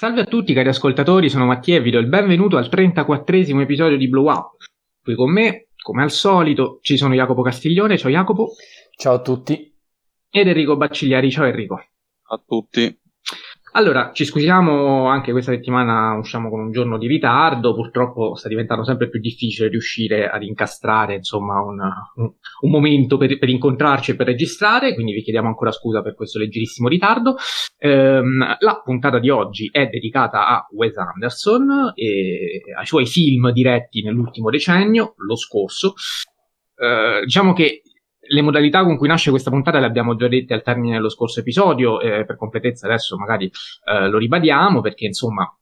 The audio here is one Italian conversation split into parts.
Salve a tutti cari ascoltatori, sono Mattia e vi do il benvenuto al 34esimo episodio di Blow Up. Qui con me, come al solito, ci sono Jacopo Castiglione, ciao Jacopo. Ciao a tutti. Ed Enrico Baccigliari, ciao Enrico. A tutti. Allora, ci scusiamo, anche questa settimana usciamo con un giorno di ritardo, purtroppo sta diventando sempre più difficile riuscire ad incastrare insomma un, un, momento per, per, incontrarci e per registrare, quindi vi chiediamo ancora scusa per questo leggerissimo ritardo. Ehm, la puntata di oggi è dedicata a Wes Anderson e ai suoi film diretti nell'ultimo decennio, lo scorso. Eh, diciamo che le modalità con cui nasce questa puntata le abbiamo già dette al termine dello scorso episodio, eh, per completezza adesso magari eh, lo ribadiamo perché insomma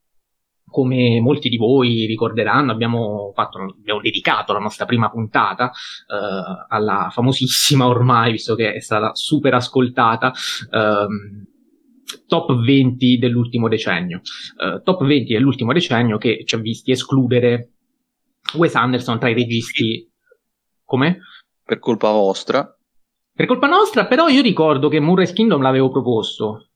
come molti di voi ricorderanno, abbiamo, fatto, abbiamo dedicato la nostra prima puntata eh, alla famosissima ormai, visto che è stata super ascoltata, ehm, top 20 dell'ultimo decennio. Eh, top 20 dell'ultimo decennio che ci ha visti escludere Wes Anderson tra i registi. Come? Per colpa vostra. Per colpa nostra, però io ricordo che Murray's Kingdom l'avevo proposto.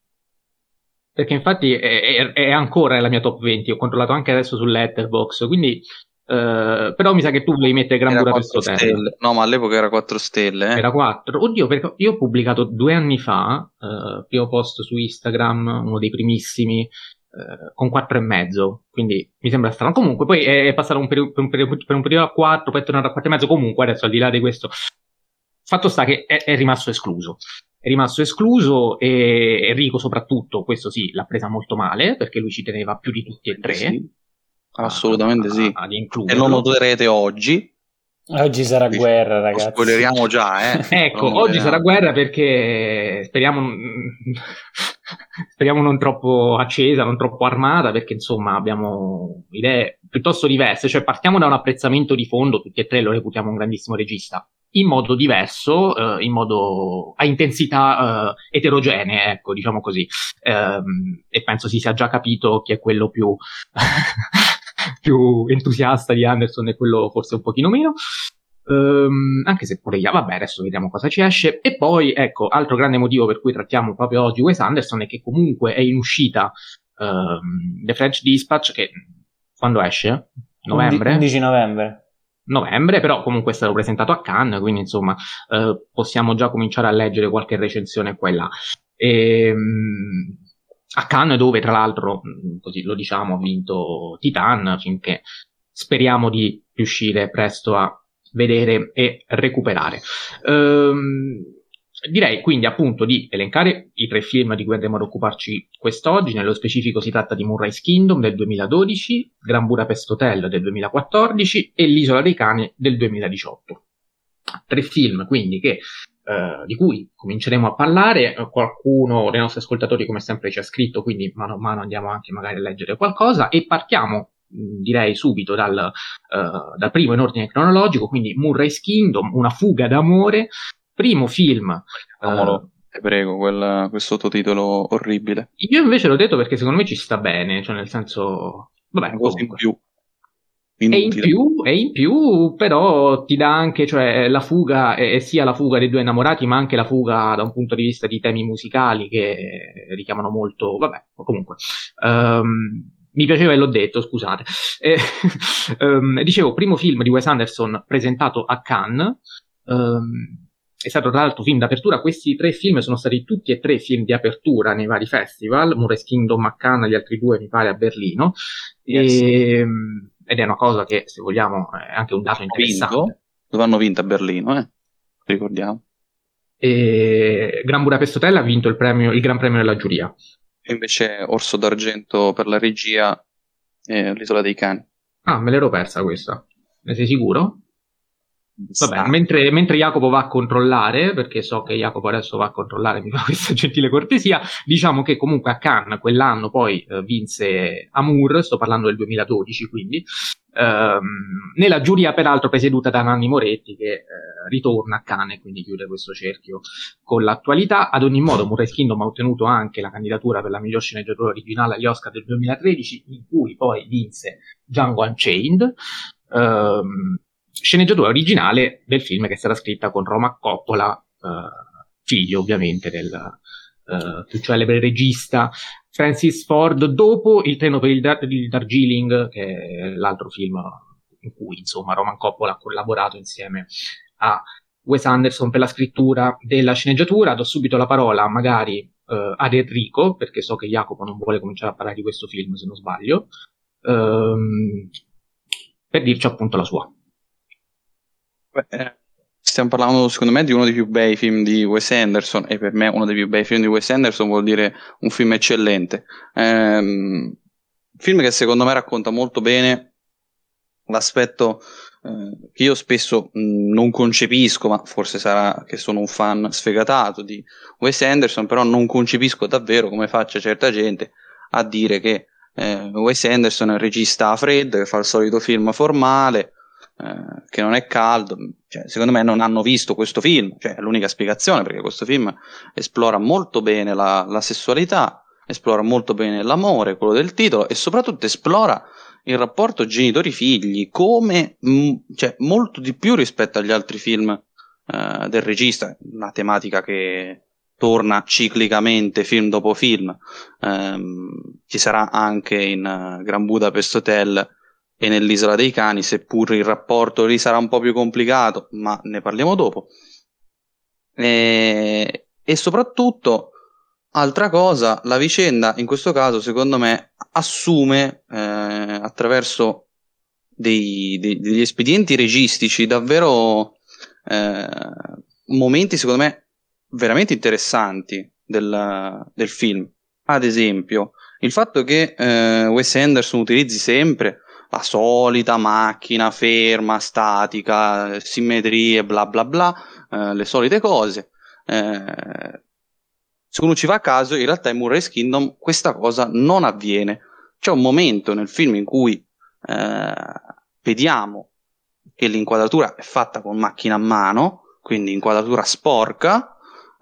Perché infatti è, è, è ancora nella mia top 20, ho controllato anche adesso su Letterbox, quindi Uh, però mi sa che tu volevi mettere Gran Budapest Hotel. No, ma all'epoca era 4 stelle. Eh. Era 4. Oddio, perché io ho pubblicato due anni fa, uh, primo post su Instagram, uno dei primissimi, uh, con 4 e mezzo. Quindi mi sembra strano. Comunque, poi è, passato un periodo, per, un periodo, per un periodo a 4, poi è tornato a 4 e mezzo. Comunque, adesso al di là di questo, fatto sta che è, è rimasto escluso è rimasto escluso e Enrico soprattutto, questo sì, l'ha presa molto male perché lui ci teneva più di tutti e tre. Sì. Assolutamente a, sì. A, e lo noterete oggi. Oggi sarà Quindi, guerra, ragazzi. Spoileriamo già, eh. ecco, non oggi sarà guerra perché speriamo, speriamo non troppo accesa, non troppo armata, perché insomma abbiamo idee piuttosto diverse. Cioè, partiamo da un apprezzamento di fondo, tutti e tre lo reputiamo un grandissimo regista in modo diverso, eh, in modo a intensità eh, eterogenee, ecco, diciamo così. Ehm, e penso si sia già capito chi è quello più, più entusiasta di Anderson e quello forse un pochino meno. Um, anche se pure io, vabbè, adesso vediamo cosa ci esce. E poi, ecco, altro grande motivo per cui trattiamo proprio oggi Wes Anderson è che comunque è in uscita um, The French Dispatch, che quando esce? Novembre? 11 novembre novembre, però comunque è stato presentato a Cannes, quindi insomma eh, possiamo già cominciare a leggere qualche recensione qua e là. E, ehm, a Cannes dove tra l'altro, mm, così lo diciamo, ha vinto Titan, finché speriamo di riuscire presto a vedere e recuperare. Ehm, direi quindi appunto di elencare i tre film di cui andremo ad occuparci quest'oggi. Nello specifico si tratta di Murray's Kingdom del 2012, Gran Budapest Hotel del 2014 e L'Isola dei Cani del 2018. Tre film quindi che, eh, di cui cominceremo a parlare. Qualcuno dei nostri ascoltatori, come sempre, ci ha scritto, quindi mano a mano andiamo anche magari a leggere qualcosa e partiamo direi subito dal, uh, dal, primo in ordine cronologico, quindi Murray's Kingdom, una fuga d'amore primo film. Amolo, uh, ti prego, quel, quel sottotitolo orribile. Io invece l'ho detto perché secondo me ci sta bene, cioè nel senso... Vabbè, cosa in più. E in più, e in più, però ti dà anche, cioè, la fuga, è, sia la fuga dei due innamorati, ma anche la fuga da un punto di vista di temi musicali che richiamano molto, vabbè, comunque. Um, mi piaceva e l'ho detto, scusate. Eh, um, dicevo, primo film di Wes Anderson presentato a Cannes. Um, è stato tra l'altro film d'apertura. Questi tre film sono stati tutti e tre film di apertura nei vari festival. Mures Kingdom a Cannes, gli altri due mi pare a Berlino. Yes. E, ehm, ed è una cosa che, se vogliamo, è anche un dato interessante. Vinto. Dove hanno vinto a Berlino, eh? ricordiamo. E Gran Budapest Hotel ha vinto il, premio, il Gran Premio della giuria. E invece Orso d'Argento per la regia e l'Isola dei Cani. Ah, me l'ero persa questa. Ne sei sicuro? Vabbè, mentre, mentre, Jacopo va a controllare, perché so che Jacopo adesso va a controllare, mi fa questa gentile cortesia, diciamo che comunque a Cannes quell'anno poi eh, vinse Amour, sto parlando del 2012 quindi, ehm, nella giuria peraltro presieduta da Nanni Moretti che eh, ritorna a Cannes e quindi chiude questo cerchio con l'attualità. Ad ogni modo Murray's Kingdom ha ottenuto anche la candidatura per la miglior sceneggiatura originale agli Oscar del 2013, in cui poi vinse Django Unchained. Ehm, sceneggiatura originale del film che stata scritta con Roma Coppola, eh, figlio ovviamente del, uh, più celebre regista, Francis Ford, dopo Il treno per il, Dar- il Darjeeling, che è l'altro film in cui insomma Roman Coppola ha collaborato insieme a Wes Anderson per la scrittura della sceneggiatura. Do subito la parola magari uh, ad Enrico, perché so che Jacopo non vuole cominciare a parlare di questo film se non sbaglio, um, per dirci appunto la sua. Beh, eh, stiamo parlando secondo me di uno dei più bei film di Wes Anderson e per me uno dei più bei film di Wes Anderson vuol dire un film eccellente. Um, film che secondo me racconta molto bene l'aspetto eh, che io spesso mh, non concepisco, ma forse sarà che sono un fan sfegatato di Wes Anderson, però non concepisco davvero come faccia certa gente a dire che eh, Wes Anderson è un regista freddo, che fa il solito film formale, eh, che non è caldo. Cioè, secondo me non hanno visto questo film, cioè, è l'unica spiegazione, perché questo film esplora molto bene la, la sessualità, esplora molto bene l'amore, quello del titolo, e soprattutto esplora il rapporto genitori-figli come mh, mm, cioè, molto di più rispetto agli altri film uh, del regista, una tematica che torna ciclicamente film dopo film. Um, ci sarà anche in uh, Gran Budapest Hotel e nell'Isola dei Cani, seppur il rapporto lì sarà un po' più complicato, ma ne parliamo dopo. E, e soprattutto Altra cosa, la vicenda in questo caso secondo me assume eh, attraverso dei, dei, degli espedienti registici davvero eh, momenti secondo me veramente interessanti del, del, film. Ad esempio, il fatto che eh, Wes Anderson utilizzi sempre la solita macchina ferma, statica, simmetrie, bla bla bla, eh, le solite cose. Eh, se uno ci va a caso, in realtà in Moonrise Kingdom questa cosa non avviene. C'è un momento nel film in cui eh, vediamo che l'inquadratura è fatta con macchina a mano, quindi inquadratura sporca,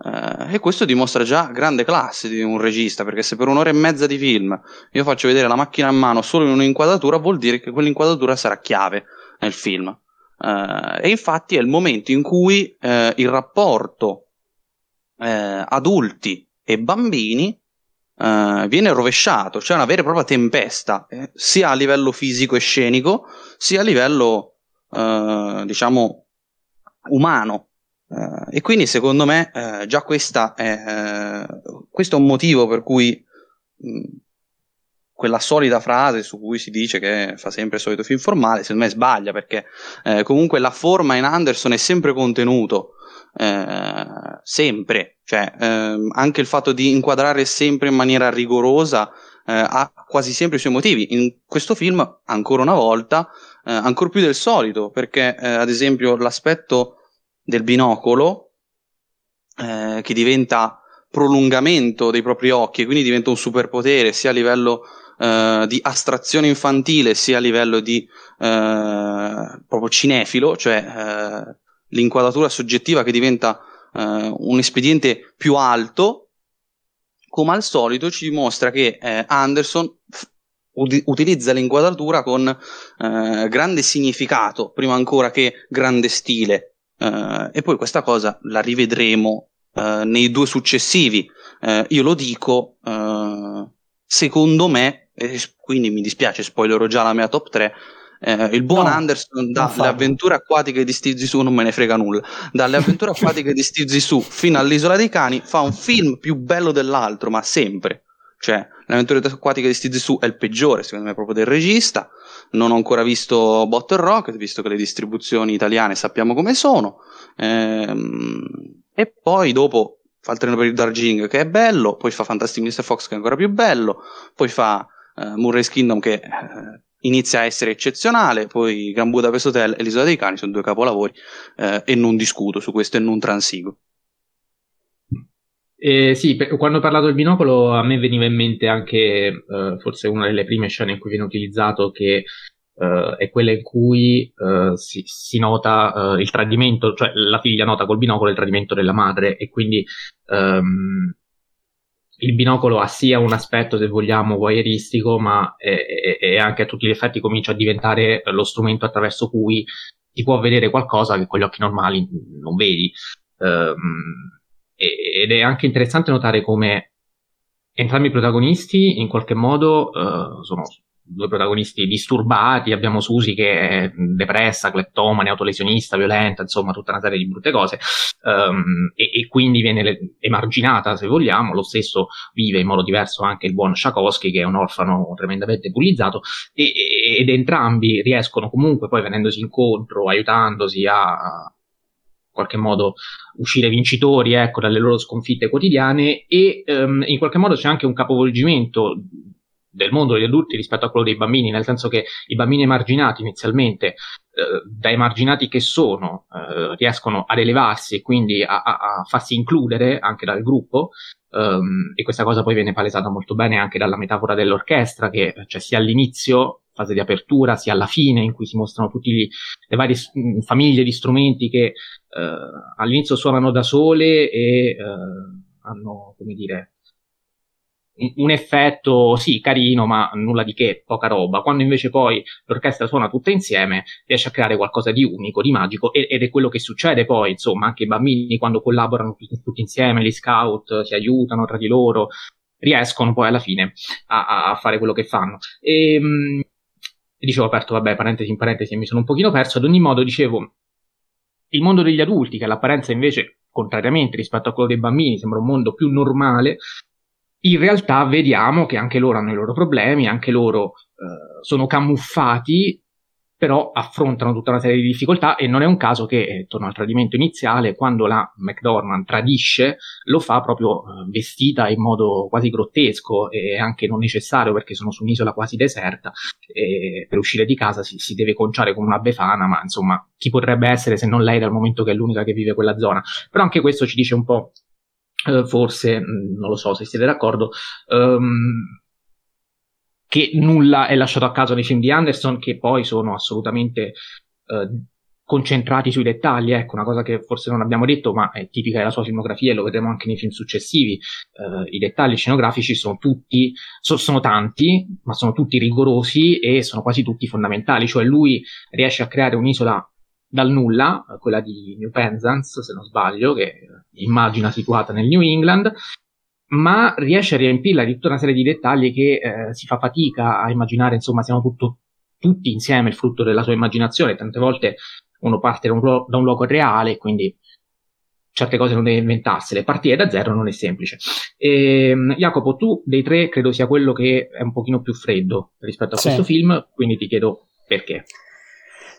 eh, e questo dimostra già grande classe di un regista, perché se per un'ora e mezza di film io faccio vedere la macchina a mano solo in un'inquadratura, vuol dire che quell'inquadratura sarà chiave nel film. Eh, e infatti è il momento in cui eh, il rapporto adulti e bambini viene rovesciato, cioè una vera e propria tempesta, eh, sia a livello fisico e scenico, sia a livello, diciamo, umano. Eh, e quindi secondo me eh, già questa è, questo è un motivo per cui mh, quella solita frase su cui si dice che fa sempre il solito film formale, secondo me sbaglia perché comunque la forma in Anderson è sempre contenuto sempre, cioè ehm, anche il fatto di inquadrare sempre in maniera rigorosa ha quasi sempre i suoi motivi. In questo film, ancora una volta, ancora più del solito, perché ad esempio l'aspetto del binocolo eh, che diventa prolungamento dei propri occhi e quindi diventa un superpotere sia a livello Uh, di astrazione infantile sia a livello di uh, proprio cinefilo, cioè uh, l'inquadratura soggettiva che diventa eh, un espediente più alto, come al solito ci dimostra che eh, Anderson f- utilizza l'inquadratura con eh, grande significato, prima ancora che grande stile. Eh, e poi questa cosa la rivedremo eh, nei due successivi. Eh, io lo dico, secondo me, quindi mi dispiace, spoilerò già la mia top 3, eh, il buon no, Anderson dalle avventure acquatiche di Steve Zissou non me ne frega nulla. Dalle avventure acquatiche di Steve Zissou fino all'isola dei cani fa un film più bello dell'altro, ma sempre. Cioè, le avventure acquatiche di Steve Zissou è il peggiore, secondo me, proprio del regista. Non ho ancora visto Bottle Rocket, visto che le distribuzioni italiane sappiamo come sono. Ehm, e poi dopo fa il treno per il Darjeeling che è bello, poi fa Fantastic Mr. Fox che è ancora più bello, poi fa uh, Murray's Kingdom che uh, inizia a essere eccezionale, poi Gran Budapest Hotel e l'Isola dei Cani sono due capolavori eh, e non discuto su questo e non transigo. Eh, sì, quando ho parlato del binocolo a me veniva in mente anche eh, forse una delle prime scene in cui viene utilizzato che eh, è quella in cui eh, si, si, nota eh, il tradimento, cioè la figlia nota col binocolo il tradimento della madre e quindi ehm, il binocolo ha sia un aspetto, se vogliamo, voyeuristico, ma è, è, anche a tutti gli effetti comincia a diventare lo strumento attraverso cui si può vedere qualcosa che con gli occhi normali non vedi. Um, ed è anche interessante notare come entrambi i protagonisti in qualche modo uh, sono due protagonisti disturbati, abbiamo Susi che è depressa, clettomane, autolesionista, violenta, insomma tutta una serie di brutte cose. Um, e, e, quindi viene emarginata se vogliamo, lo stesso vive in modo diverso anche il buon Sciakowski che è un orfano tremendamente bullizzato. E, ed entrambi riescono comunque poi venendosi incontro, aiutandosi a qualche modo uscire vincitori ecco, dalle loro sconfitte quotidiane e um, in qualche modo c'è anche un capovolgimento del mondo degli adulti rispetto a quello dei bambini, nel senso che i bambini emarginati inizialmente, eh, da emarginati che sono, eh, riescono ad elevarsi e quindi a, a, a, farsi includere anche dal gruppo, um, e questa cosa poi viene palesata molto bene anche dalla metafora dell'orchestra, che cioè, sia all'inizio, fase di apertura, sia alla fine, in cui si mostrano tutte le varie mh, famiglie di strumenti che eh, all'inizio suonano da sole e eh, hanno, come dire, un effetto sì carino ma nulla di che, poca roba, quando invece poi l'orchestra suona tutta insieme riesce a creare qualcosa di unico, di magico ed è quello che succede poi, insomma, anche i bambini quando collaborano tutti, tutti insieme, gli scout si aiutano tra di loro, riescono poi alla fine a, a fare quello che fanno. E, ehm, e dicevo aperto, vabbè, parentesi in parentesi, mi sono un pochino perso, ad ogni modo dicevo, il mondo degli adulti, che all'apparenza invece, contrariamente rispetto a quello dei bambini, sembra un mondo più normale, in realtà vediamo che anche loro hanno i loro problemi, anche loro eh, sono camuffati, però affrontano tutta una serie di difficoltà e non è un caso che, eh, torno al tradimento iniziale, quando la McDormand tradisce, lo fa proprio eh, vestita in modo quasi grottesco e anche non necessario perché sono su un'isola quasi deserta e per uscire di casa si, si deve conciare come una befana, ma insomma chi potrebbe essere se non lei dal momento che è l'unica che vive quella zona. Però anche questo ci dice un po' Uh, forse, mm, non lo so se siete d'accordo, um, che nulla è lasciato a caso nei film di Anderson, che poi sono assolutamente uh, concentrati sui dettagli. Ecco, una cosa che forse non abbiamo detto, ma è tipica della sua filmografia e lo vedremo anche nei film successivi. Uh, I dettagli scenografici sono tutti, so, sono tanti, ma sono tutti rigorosi e sono quasi tutti fondamentali. Cioè, lui riesce a creare un'isola dal nulla, quella di New Penzance, se non sbaglio, che immagina situata nel New England, ma riesce a riempirla di tutta una serie di dettagli che eh, si fa fatica a immaginare, insomma, siano tutto, tutti insieme il frutto della sua immaginazione. Tante volte uno parte da un, da un luogo reale, quindi certe cose non deve inventarsele. Partire da zero non è semplice. E, ehm, Jacopo, tu dei tre credo sia quello che è un pochino più freddo rispetto a sì. questo film, quindi ti chiedo perché.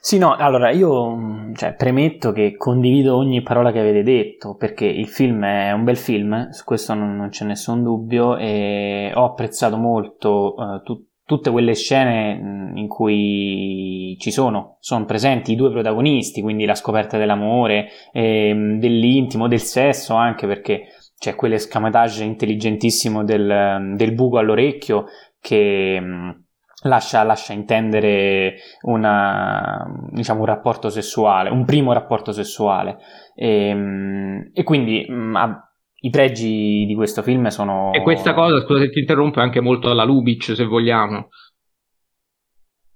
Sì, no, allora io mm, cioè, premetto che condivido ogni parola che avete detto, perché il film è un bel film, su questo non, non c'è nessun dubbio, e ho apprezzato molto uh, tu, tutte quelle scene mm, in cui ci sono, sono presenti i due protagonisti, quindi la scoperta dell'amore, eh, dell'intimo, del sesso anche, perché c'è quell'escamotage intelligentissimo del, del buco all'orecchio che mm, lascia, lascia intendere una, diciamo, un rapporto sessuale, un primo rapporto sessuale. E, ehm, e quindi mm, i pregi di questo film sono... E questa cosa, scusa se ti interrompo, è anche molto alla Lubitsch, se vogliamo.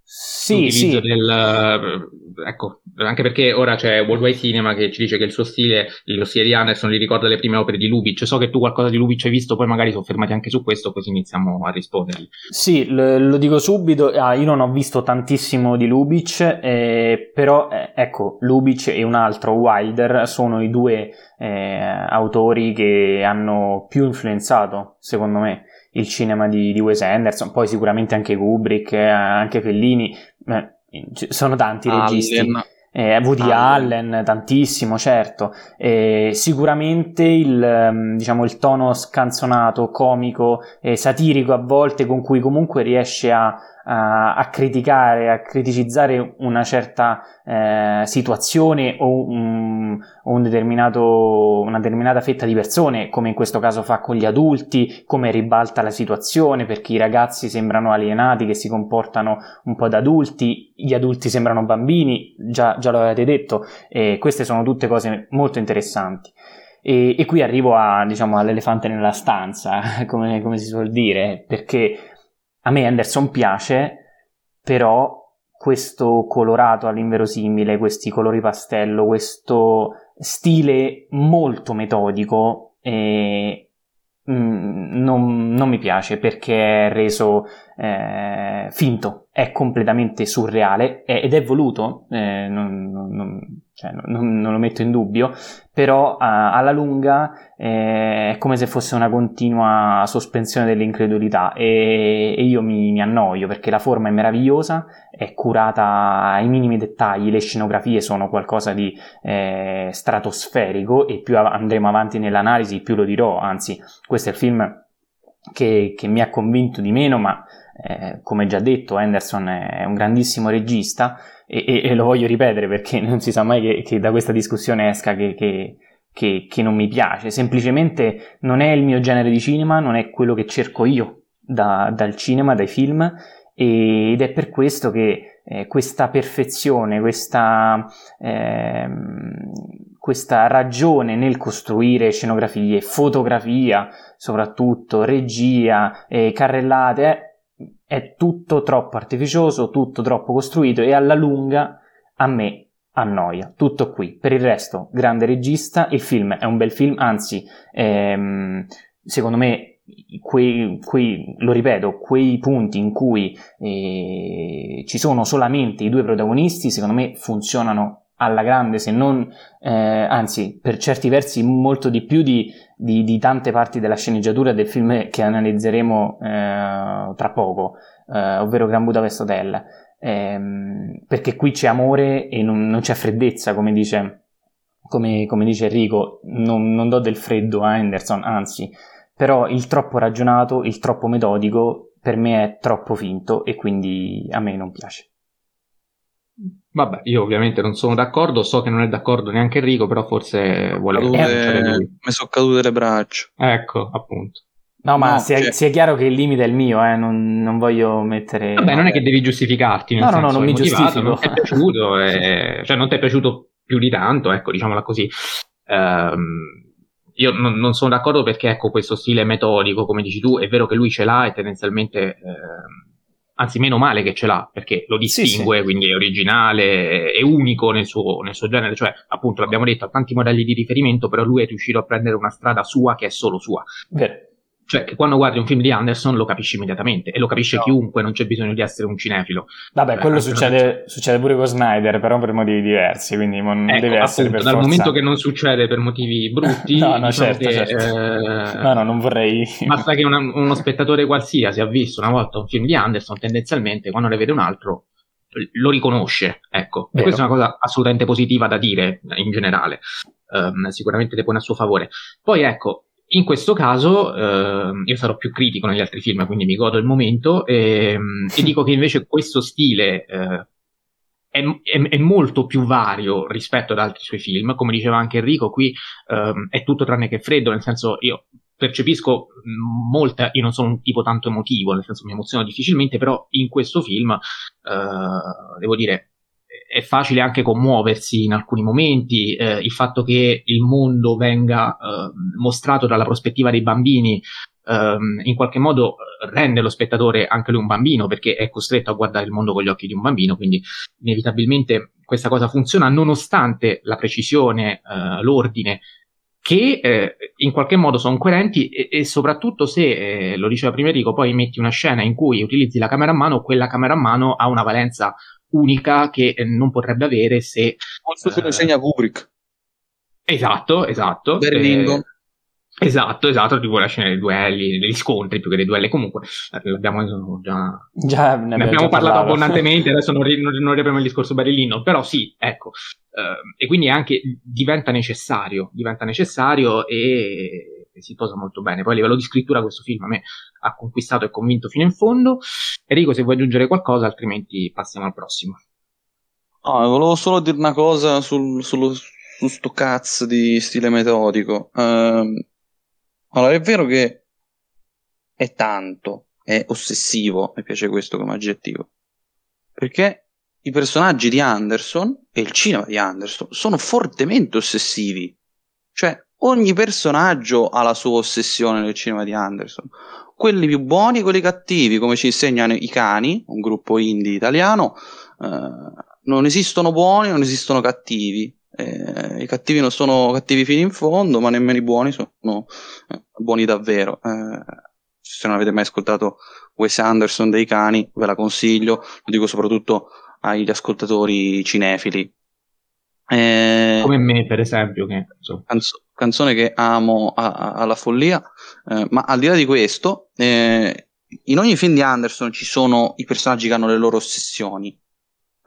Sì, sì. Del, eh, ecco, anche perché ora c'è Worldwide Cinema che ci dice che il suo stile, lo stile di Anderson gli ricorda le prime opere di Lubitsch. So che tu qualcosa di Lubitsch hai visto, poi magari soffermati anche su questo, così iniziamo a rispondere. Sì, lo, lo dico subito. Ah, io non ho visto tantissimo di Lubitsch, eh, però eh, ecco, Lubitsch e un altro, Wilder, sono i due eh, autori che hanno più influenzato, secondo me il cinema di, di Wes Anderson, poi sicuramente anche Kubrick, eh, anche Fellini, eh, sono tanti Allen. registi. Eh, Woody Allen. Allen. tantissimo, certo. Eh, sicuramente il, ehm, diciamo, il tono scanzonato, comico, eh, satirico a volte con cui comunque riesce a, a, a criticare, a criticizzare una certa eh, situazione o un, un una determinata fetta di persone, come in questo caso fa con gli adulti, come ribalta la situazione perché i ragazzi sembrano alienati che si comportano un po' da adulti, gli adulti sembrano bambini, già, già lo avete detto, e queste sono tutte cose molto interessanti. E, e qui arrivo a, diciamo, all'elefante nella stanza, come, come si suol dire, perché a me Anderson piace, però questo colorato all'inverosimile, questi colori pastello, questo stile molto metodico e mm, non, non, mi piace perché è reso eh, finto, è completamente surreale ed è voluto, eh, non, non, cioè, non, lo metto in dubbio, però a, alla lunga eh, è come se fosse una continua sospensione dell'incredulità e, e io mi, mi, annoio perché la forma è meravigliosa, è curata ai minimi dettagli, le scenografie sono qualcosa di eh, stratosferico e più andremo avanti nell'analisi più lo dirò, anzi questo è il film che, che mi ha convinto di meno, ma eh, come già detto Anderson è un grandissimo regista e, e, e, lo voglio ripetere perché non si sa mai che, che da questa discussione esca che, che che, che, non mi piace, semplicemente non è il mio genere di cinema, non è quello che cerco io da, dal cinema, dai film, e, ed è per questo che eh, questa perfezione, questa, eh, questa ragione nel costruire scenografie, fotografia, soprattutto regia, eh, carrellate, è tutto troppo artificioso, tutto troppo costruito e alla lunga a me annoia. Tutto qui. Per il resto, grande regista, il film è un bel film, anzi, ehm, secondo me Quei, quei, lo ripeto, quei punti in cui eh, ci sono solamente i due protagonisti, secondo me funzionano alla grande, se non, eh, anzi, per certi versi molto di più di, di, di, tante parti della sceneggiatura del film che analizzeremo eh, tra poco, eh, ovvero Gran Budapest Hotel. Ehm, perché qui c'è amore e non, non c'è freddezza, come dice, come, come dice Enrico, non, non do del freddo a Anderson, anzi, però il troppo ragionato, il troppo metodico, per me è troppo finto e quindi a me non piace. Vabbè, io ovviamente non sono d'accordo, so che non è d'accordo neanche Enrico, però forse vuole... Cadute... Mi sono cadute le braccia. Ecco, appunto. No, ma no, sia, cioè... sia, chiaro che il limite è il mio, eh, non, non, voglio mettere... Vabbè, non è che devi giustificarti, no, no, no, non mi giustifico. Non ti è piaciuto, e... cioè non ti è piaciuto più di tanto, ecco, diciamola così. Um, io non, non, sono d'accordo perché, ecco, questo stile metodico, come dici tu, è vero che lui ce l'ha e tendenzialmente... Eh, anzi, meno male che ce l'ha, perché lo distingue, sì, sì. quindi è originale, è unico nel suo, nel suo genere, cioè, appunto, l'abbiamo detto, ha tanti modelli di riferimento, però lui è riuscito a prendere una strada sua che è solo sua. Vero cioè che quando guardi un film di Anderson lo capisci immediatamente e lo capisce no. chiunque, non c'è bisogno di essere un cinefilo. Vabbè, eh, quello succede, succede, pure con Snyder, però per motivi diversi, quindi non ecco, deve essere appunto, per dal momento che non succede per motivi brutti, no, no, diciamo certo, che, certo. Eh, no, no, non vorrei. Basta che una, uno spettatore qualsiasi ha visto una volta un film di Anderson, tendenzialmente quando ne vede un altro lo riconosce, ecco. E questa è una cosa assolutamente positiva da dire in generale. Um, sicuramente le pone a suo favore. Poi ecco, in questo caso eh, io sarò più critico negli altri film, quindi mi godo il momento e, e dico che invece questo stile eh, è, è, è, molto più vario rispetto ad altri suoi film. Come diceva anche Enrico, qui eh, è tutto tranne che freddo, nel senso io percepisco molta, io non sono un tipo tanto emotivo, nel senso mi emoziono difficilmente, però in questo film eh, devo dire è facile anche commuoversi in alcuni momenti, eh, il fatto che il mondo venga eh, mostrato dalla prospettiva dei bambini ehm, in qualche modo rende lo spettatore anche lui un bambino perché è costretto a guardare il mondo con gli occhi di un bambino, quindi inevitabilmente questa cosa funziona nonostante la precisione, eh, l'ordine che eh, in qualche modo sono coerenti e, e soprattutto se, eh, lo diceva prima Enrico, poi metti una scena in cui utilizzi la camera a mano, quella camera a mano ha una valenza unica che eh, non potrebbe avere se... Questo ce lo insegna Kubrick. Esatto, esatto. Berlingo. Eh, Esatto, esatto, tipo la scena dei duelli, degli scontri più che dei duelli. Comunque, eh, l'abbiamo già, già ne, ne abbiamo parlato abbondantemente, adesso non, non, non riapriamo il discorso Berlino, però sì, ecco. Uh, e quindi anche diventa necessario, diventa necessario e si posa molto bene. Poi a livello di scrittura questo film a me ha conquistato e convinto fino in fondo. Enrico, se vuoi aggiungere qualcosa, altrimenti passiamo al prossimo. No, volevo solo dire una cosa sul, sullo, su sto cazzo di stile metodico. Uh, allora, è vero che è tanto, è ossessivo, mi piace questo come aggettivo, perché i personaggi di Anderson e il cinema di Anderson sono fortemente ossessivi. Cioè, ogni personaggio ha la sua ossessione nel cinema di Anderson quelli più buoni e quelli cattivi, come ci insegnano i cani, un gruppo indie italiano, eh, non esistono buoni, non esistono cattivi, Eh, I cattivi non sono cattivi fino in fondo, ma nemmeno i buoni sono eh, buoni davvero. Eh, se non avete mai ascoltato Wes Anderson dei cani, ve la consiglio, lo dico soprattutto agli ascoltatori cinefili. Eh, Come me, per esempio, che, canzo- canzone che amo a- a- alla follia, eh, ma al di là di questo, eh, in ogni film di Anderson ci sono i personaggi che hanno le loro ossessioni.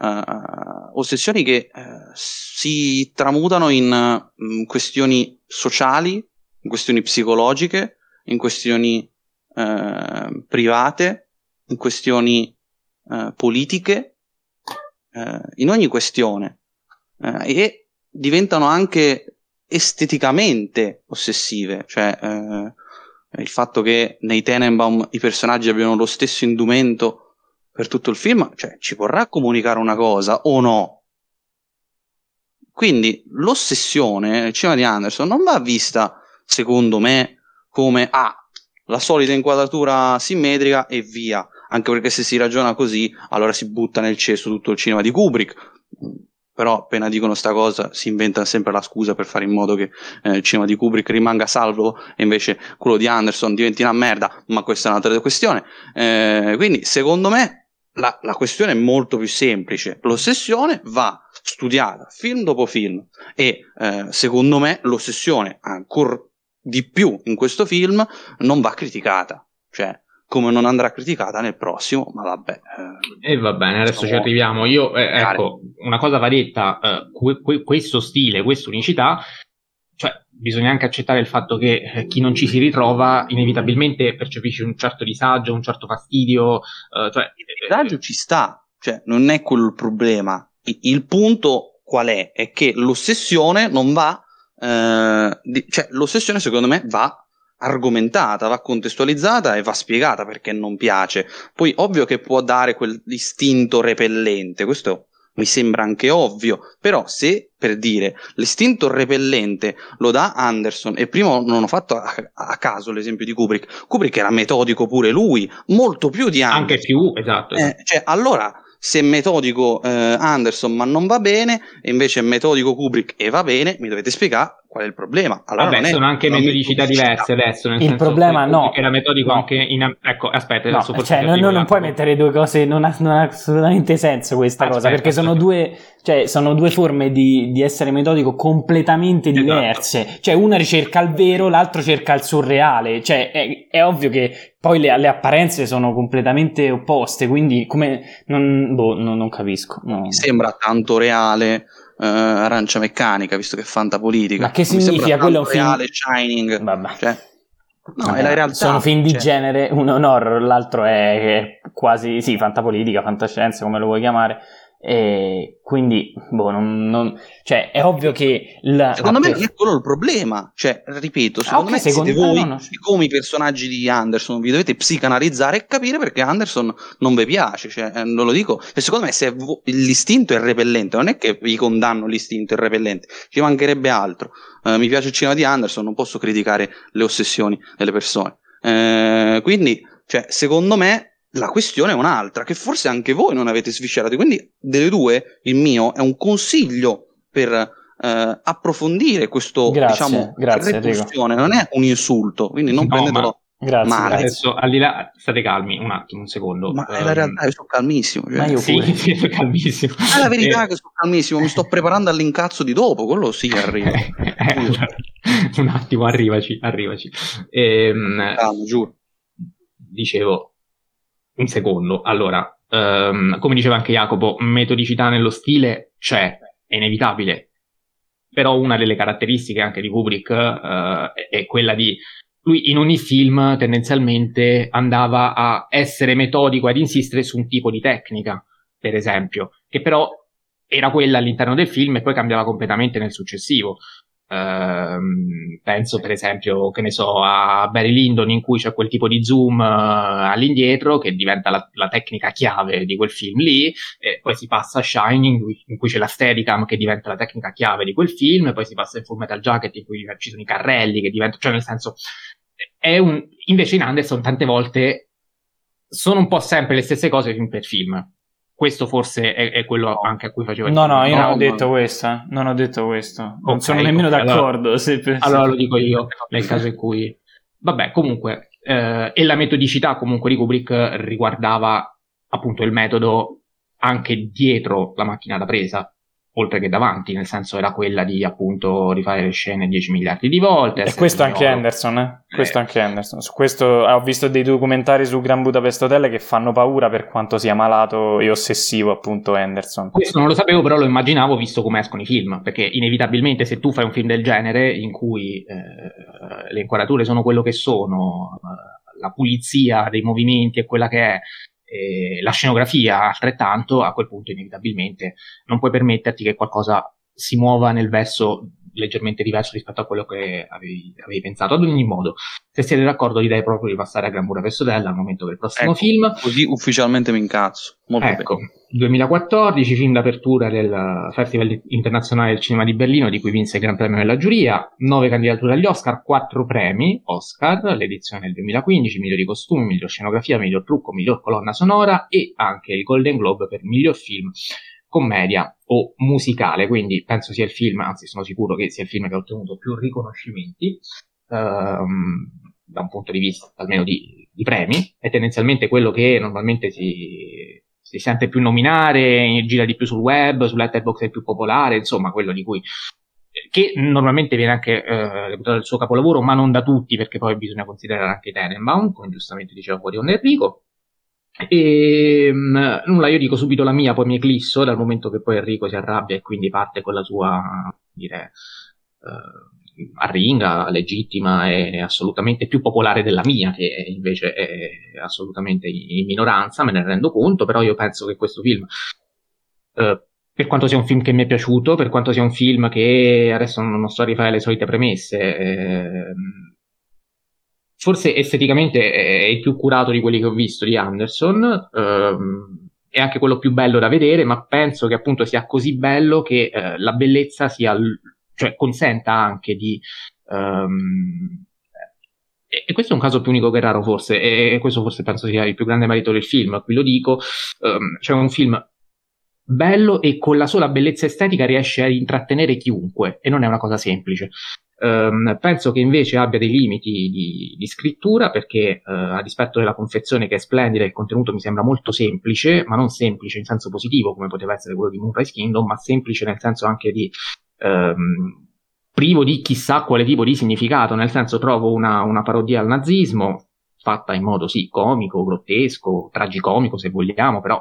Uh, ossessioni che uh, si tramutano in uh, questioni sociali, in questioni psicologiche, in questioni private, in questioni politiche, in ogni questione. E diventano anche esteticamente ossessive, cioè il fatto che nei Tenenbaum i personaggi abbiano lo stesso indumento per tutto il film, cioè ci vorrà comunicare una cosa o no? Quindi l'ossessione nel cinema di Anderson non va vista, secondo me, come ah, la solita inquadratura simmetrica e via. Anche perché se si ragiona così, allora si butta nel cesso tutto il cinema di Kubrick. Però appena dicono sta cosa si inventa sempre la scusa per fare in modo che eh, il cinema di Kubrick rimanga salvo e invece quello di Anderson diventi una merda, ma questa è un'altra questione. Eh, quindi secondo me la, la, questione è molto più semplice. L'ossessione va studiata film dopo film e eh, secondo me l'ossessione ancora di più in questo film non va criticata. Cioè, come non andrà criticata nel prossimo, ma vabbè. Eh, e va bene, adesso ci arriviamo. Io, eh, ecco, una cosa va detta, eh, que- que- questo stile, questa unicità cioè, bisogna anche accettare il fatto che eh, chi non ci si ritrova inevitabilmente percepisce un certo disagio, un certo fastidio. Eh, cioè, il disagio ci sta, cioè, non è quello il problema. Il, il punto qual è? È che l'ossessione non va, eh, di, cioè, l'ossessione secondo me va argomentata, va contestualizzata e va spiegata perché non piace. Poi, ovvio che può dare quell'istinto repellente, questo mi sembra anche ovvio, però se per dire l'istinto repellente lo dà Anderson e prima non ho fatto a, a, caso l'esempio di Kubrick, Kubrick era metodico pure lui, molto più di Anderson. Anche più, esatto. Eh, esatto. cioè, allora se è metodico eh, Anderson ma non va bene e invece è metodico Kubrick e va bene, mi dovete spiegare qual è il problema. Allora Vabbè, sono anche metodicità diverse adesso. il problema no. Era metodico no. anche in. Ecco, aspetta, no, cioè, non, non, non puoi mettere due cose, non ha, non ha assolutamente senso questa aspetta, cosa perché aspetta. sono due, cioè, sono due forme di, di essere metodico completamente esatto. diverse. Esatto. Cioè, una ricerca il vero, l'altro cerca il surreale. Cioè, è, è ovvio che poi le, le, apparenze sono completamente opposte, quindi come. Non, boh, non capisco. No. Mi sembra tanto reale uh, Arancia Meccanica, visto che è fantapolitica. Ma che significa quello? Reale, film... Shining. Vabbè. Cioè, No, è la realtà. Sono film di cioè. genere, uno è un horror, l'altro è, è quasi, sì, fantapolitica, fantascienza, come lo vuoi chiamare. E quindi, boh, non, non, cioè, è ovvio che. La, secondo me non è quello il problema. Cioè, ripeto, secondo ah, okay, me secondo siete voi, no, no. come i personaggi di Anderson, vi dovete psicanalizzare e capire perché Anderson non vi piace. Cioè, eh, non lo dico. E secondo me, se l'istinto è repellente, non è che vi condanno l'istinto è repellente, ci mancherebbe altro. Uh, mi piace il cinema di Anderson, non posso criticare le ossessioni delle persone. Uh, quindi, cioè, secondo me la questione è un'altra, che forse anche voi non avete sviscerato. Quindi, delle due, il mio è un consiglio per eh, approfondire questo, grazie, diciamo, grazie, non è un insulto, quindi non no, prendetelo Grazie, male. Adesso al di là, state calmi un attimo, un secondo. Ma è la realtà, io sono calmissimo. Cioè. Ma io sì, sì, sono calmissimo. È la verità eh. che sono calmissimo, mi sto preparando all'incazzo di dopo, quello sì arriva. un attimo, arrivaci, arrivaci. Ehm, Calmo, giuro. Dicevo, un secondo. Allora, um, come diceva anche Jacopo, metodicità nello stile c'è, è inevitabile. Però una delle caratteristiche anche di Kubrick uh, è quella di lui in ogni film tendenzialmente andava a essere metodico, ad insistere su un tipo di tecnica, per esempio, che però era quella all'interno del film e poi cambiava completamente nel successivo. Uh, penso per esempio, che ne so, a Barry Lyndon in cui c'è quel tipo di zoom uh, all'indietro che diventa la, la, tecnica chiave di quel film lì, e poi si passa a Shining in cui c'è la Steadicam che diventa la tecnica chiave di quel film, e poi si passa in Full Metal Jacket in cui ci sono i carrelli che diventano, cioè nel senso, è un, invece in Anderson tante volte sono un po' sempre le stesse cose film per film questo forse è, è quello no. anche a cui faceva No, no, io non ho detto questo, eh. non ho detto questo. Non okay, sono nemmeno okay, d'accordo. Allora, allora lo dico io, nel caso in cui... Vabbè, comunque, eh, e la metodicità comunque di Kubrick riguardava appunto il metodo anche dietro la macchina da presa, oltre che davanti, nel senso era quella di appunto rifare le scene 10 miliardi di volte. E questo anche oro. Anderson, eh? Questo eh. anche Anderson. Su questo ho visto dei documentari su Gran Budapest Hotel che fanno paura per quanto sia malato e ossessivo appunto Anderson. Questo non lo sapevo, però lo immaginavo visto come escono i film, perché inevitabilmente se tu fai un film del genere in cui eh, le inquadrature sono quello che sono, eh, la pulizia dei movimenti è quella che è, eh, la scenografia altrettanto, a quel punto inevitabilmente non puoi permetterti che qualcosa si muova nel verso leggermente diverso rispetto a quello che avevi, avevi, pensato. Ad ogni modo, se siete d'accordo, direi proprio di passare a Gran Budapest Hotel al momento del prossimo ecco, film. Così ufficialmente mi incazzo. Molto ecco, bene. 2014, film d'apertura del Festival Internazionale del Cinema di Berlino, di cui vinse il Gran Premio della giuria, nove candidature agli Oscar, quattro premi Oscar, l'edizione del 2015, migliori costumi, miglior scenografia, miglior trucco, miglior colonna sonora e anche il Golden Globe per miglior film commedia o musicale, quindi penso sia il film, anzi sono sicuro che sia il film che ha ottenuto più riconoscimenti ehm, da un punto di vista almeno di, di, premi, è tendenzialmente quello che normalmente si, si sente più nominare, gira di più sul web, su Letterboxd è più popolare, insomma quello di cui che normalmente viene anche eh, reputato il suo capolavoro, ma non da tutti, perché poi bisogna considerare anche Tenenbaum, come giustamente diceva fuori Enrico. E mh, nulla, io dico subito la mia, poi mi eclisso dal momento che poi Enrico si arrabbia e quindi parte con la sua, dire, uh, arringa, legittima e assolutamente più popolare della mia, che invece è assolutamente in minoranza, me ne rendo conto, però io penso che questo film, uh, per quanto sia un film che mi è piaciuto, per quanto sia un film che adesso non sto a rifare le solite premesse, eh, forse esteticamente è il più curato di quelli che ho visto di Anderson. Ehm, è anche quello più bello da vedere, ma penso che appunto sia così bello che eh, la bellezza sia, cioè consenta anche di. Um, e questo è un caso più unico che raro, forse, e questo forse penso sia il più grande merito del film. Qui lo dico: um, c'è un film bello e con la sola bellezza estetica riesce a intrattenere chiunque, e non è una cosa semplice. Um, penso che invece abbia dei limiti di, di scrittura perché uh, a dispetto della confezione che è splendida il contenuto mi sembra molto semplice ma non semplice in senso positivo come poteva essere quello di Moonrise Kingdom ma semplice nel senso anche di um, privo di chissà quale tipo di significato. Nel senso trovo una, una parodia al nazismo fatta in modo sì comico, grottesco, tragicomico se vogliamo però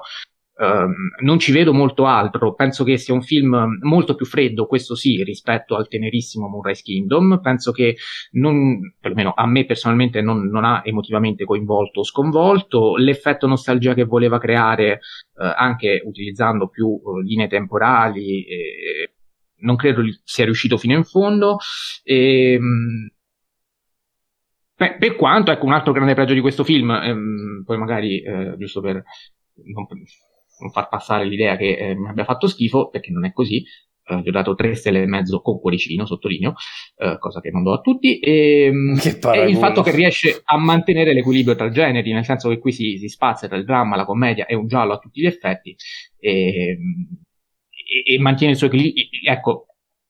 Uh, non ci vedo molto altro, penso che sia un film molto più freddo, questo sì, rispetto al tenerissimo Moonrise Kingdom, penso che non, perlomeno a me personalmente non, non ha emotivamente coinvolto o sconvolto, l'effetto nostalgia che voleva creare, uh, anche utilizzando più uh, linee temporali, eh, non credo sia riuscito fino in fondo. E, ehm, Beh, per quanto, ecco, un altro grande pregio di questo film, ehm, poi magari, eh, giusto per non far passare l'idea che eh, mi abbia fatto schifo, perché non è così. Uh, gli ho dato tre stelle e mezzo con cuoricino, sottolineo, uh, cosa che non do a tutti, e, ehm, e, il fatto che riesce a mantenere l'equilibrio tra generi, nel senso che qui si, si spazia tra il dramma, la commedia e un giallo a tutti gli effetti, e, e, e mantiene il suo equilibrio. Ecco,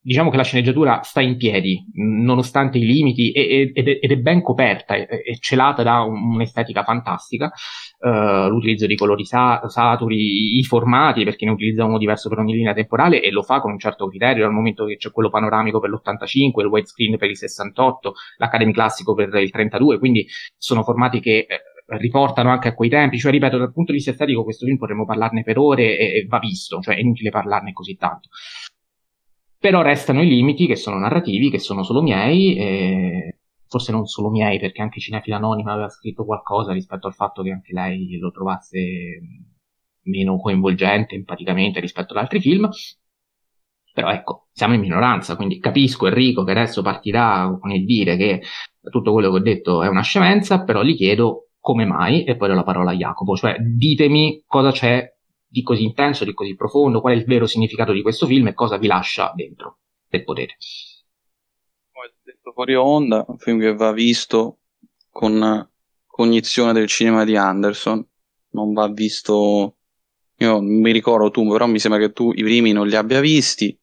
diciamo che la sceneggiatura sta in piedi, nonostante i limiti, ed è, ed è ben coperta, è celata da un'estetica fantastica. Uh, l'utilizzo di colori sa- saturi, i formati, perché ne utilizza uno diverso per ogni linea temporale e lo fa con un certo criterio, dal momento che c'è quello panoramico per l'85, il widescreen per il 68, l'Academy classico per il 32, quindi sono formati che eh, riportano anche a quei tempi, cioè ripeto, dal punto di vista estetico questo film potremmo parlarne per ore e, e va visto, cioè è inutile parlarne così tanto. Però restano i limiti che sono narrativi, che sono solo miei, forse non solo miei, perché anche Cinefila Anonima aveva scritto qualcosa rispetto al fatto che anche lei lo trovasse meno coinvolgente empaticamente rispetto ad altri film. Però ecco, siamo in minoranza, quindi capisco Enrico che adesso partirà con il dire che tutto quello che ho detto è una scemenza, però gli chiedo come mai, e poi do la parola a Jacopo, cioè ditemi cosa c'è di così intenso, di così profondo, qual è il vero significato di questo film e cosa vi lascia dentro, se potete. Come detto fuori onda, un film che va visto con cognizione del cinema di Anderson, non va visto Io mi ricordo tu, però mi sembra che tu i primi non li abbia visti.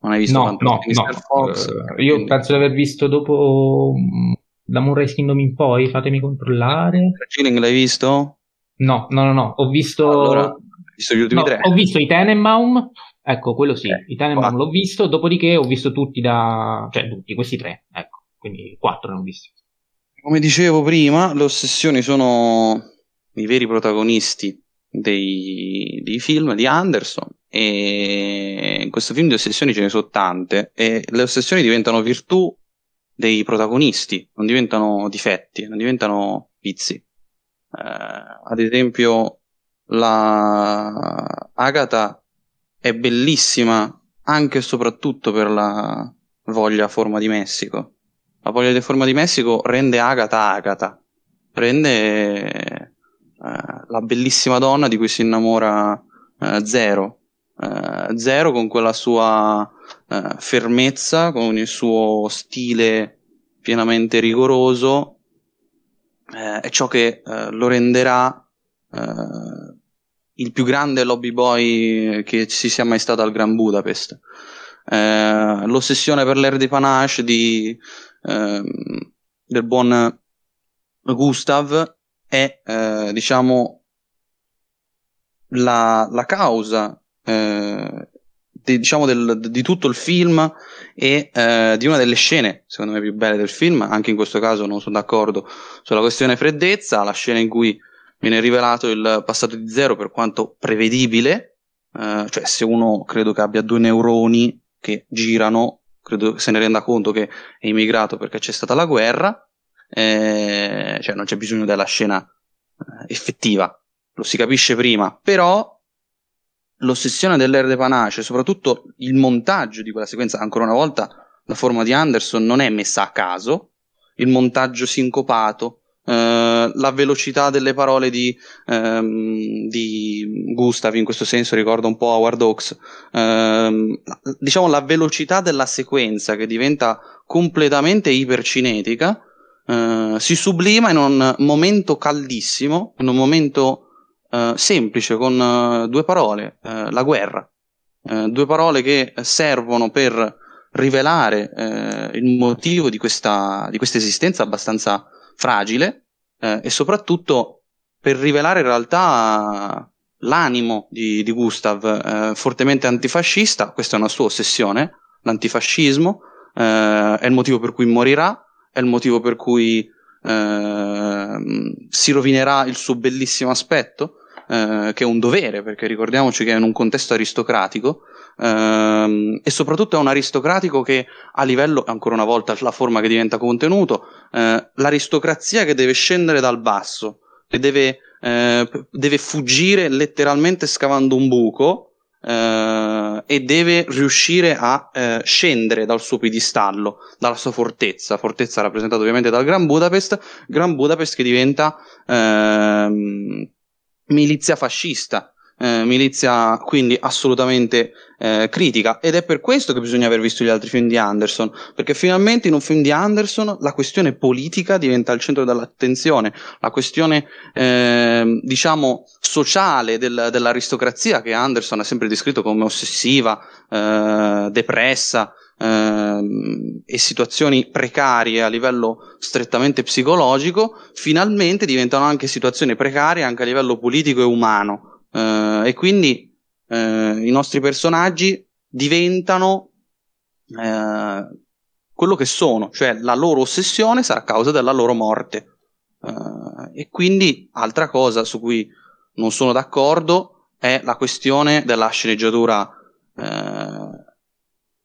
Non hai visto no, no, no. Fox, uh, io quindi... penso di aver visto dopo mm, da Moonrise Kingdom in poi, fatemi controllare. Chilling l'hai visto? No, no, no, no. ho visto... Allora, visto gli ultimi no, tre. Ho visto i Tenenbaum, ecco, quello sì, eh, i Tenenbaum l'ho visto, dopodiché ho visto tutti da... cioè tutti, questi tre, ecco, quindi quattro ne ho visti. Come dicevo prima, le ossessioni sono i veri protagonisti dei, dei film di Anderson e in questo film di ossessioni ce ne sono tante e le ossessioni diventano virtù dei protagonisti, non diventano difetti, non diventano vizi. Eh, ad esempio, la Agatha è bellissima anche e soprattutto per la voglia forma di Messico. La voglia di forma di Messico rende Agatha Agatha, rende eh, la bellissima donna di cui si innamora eh, Zero. Eh, Zero con quella sua eh, fermezza, con il suo stile pienamente rigoroso, eh, è ciò che eh, lo renderà eh, il più grande lobby boy che ci sia mai stato al Grand Budapest. Eh, l'ossessione per l'air de panache di, ehm, del buon Gustav è, eh, diciamo, la, la causa eh, di, diciamo del, di tutto il film e eh, di una delle scene, secondo me, più belle del film. Anche in questo caso non sono d'accordo sulla questione freddezza, la scena in cui viene rivelato il passato di Zero per quanto prevedibile, eh, cioè se uno credo che abbia due neuroni che girano, credo se ne renda conto che è immigrato perché c'è stata la guerra, eh, cioè non c'è bisogno della scena eh, effettiva, lo si capisce prima, però l'ossessione dell'Air de Panache, soprattutto il montaggio di quella sequenza, ancora una volta la forma di Anderson non è messa a caso, il montaggio sincopato, eh, la velocità delle parole di, ehm, di, Gustav, in questo senso ricorda un po' Howard Hawks, ehm, diciamo la velocità della sequenza che diventa completamente ipercinetica, eh, si sublima in un momento caldissimo, in un momento eh, semplice con uh, due parole, uh, la guerra. due parole che servono per rivelare il motivo di questa, di questa, esistenza abbastanza fragile e soprattutto per rivelare in realtà l'animo di, di Gustav, fortemente antifascista, questa è una sua ossessione, l'antifascismo, è il motivo per cui morirà, è il motivo per cui si rovinerà il suo bellissimo aspetto, eh, che è un dovere, perché ricordiamoci che è in un contesto aristocratico ehm, e soprattutto è un aristocratico che a livello, ancora una volta, la forma che diventa contenuto, eh, l'aristocrazia che deve scendere dal basso, che deve, eh, deve fuggire letteralmente scavando un buco. Uh, e deve riuscire a uh, scendere dal suo piedistallo, dalla sua fortezza, fortezza rappresentata ovviamente dal Gran Budapest, Gran Budapest che diventa uh, milizia fascista, eh, milizia quindi assolutamente eh, critica. Ed è per questo che bisogna aver visto gli altri film di Anderson, perché finalmente in un film di Anderson la questione politica diventa al centro dell'attenzione, la questione eh, diciamo sociale del, dell'aristocrazia che Anderson ha sempre descritto come ossessiva, eh, depressa, ehm, e situazioni precarie a livello strettamente psicologico, finalmente diventano anche situazioni precarie anche a livello politico e umano. Eh, e quindi eh, i nostri personaggi diventano eh, quello che sono, cioè la loro ossessione sarà causa della loro morte. Eh, e quindi altra cosa su cui non sono d'accordo è la questione della sceneggiatura eh,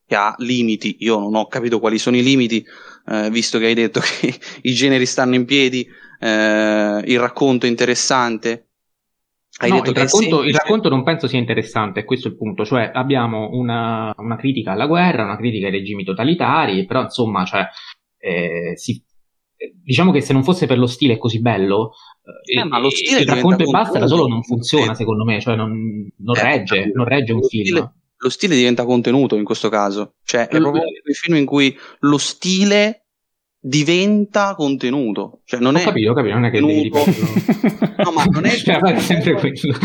che ha limiti, io non ho capito quali sono i limiti, eh, visto che hai detto che i generi stanno in piedi, eh, il racconto è interessante. Hai no, detto il, che racconto, il racconto non penso sia interessante, questo è il punto, cioè abbiamo una, una critica alla guerra, una critica ai regimi totalitari, però insomma, cioè, eh, si, diciamo che se non fosse per lo stile così bello, eh, ma lo stile il racconto e basta da solo non funziona, secondo me, cioè non, non eh, regge, non regge un film. Lo stile diventa contenuto in questo caso. Cioè, è proprio quei film in cui lo stile diventa contenuto. Cioè, non ho è capito, ho capito, non è che devi No, ma non è cioè, sempre quello.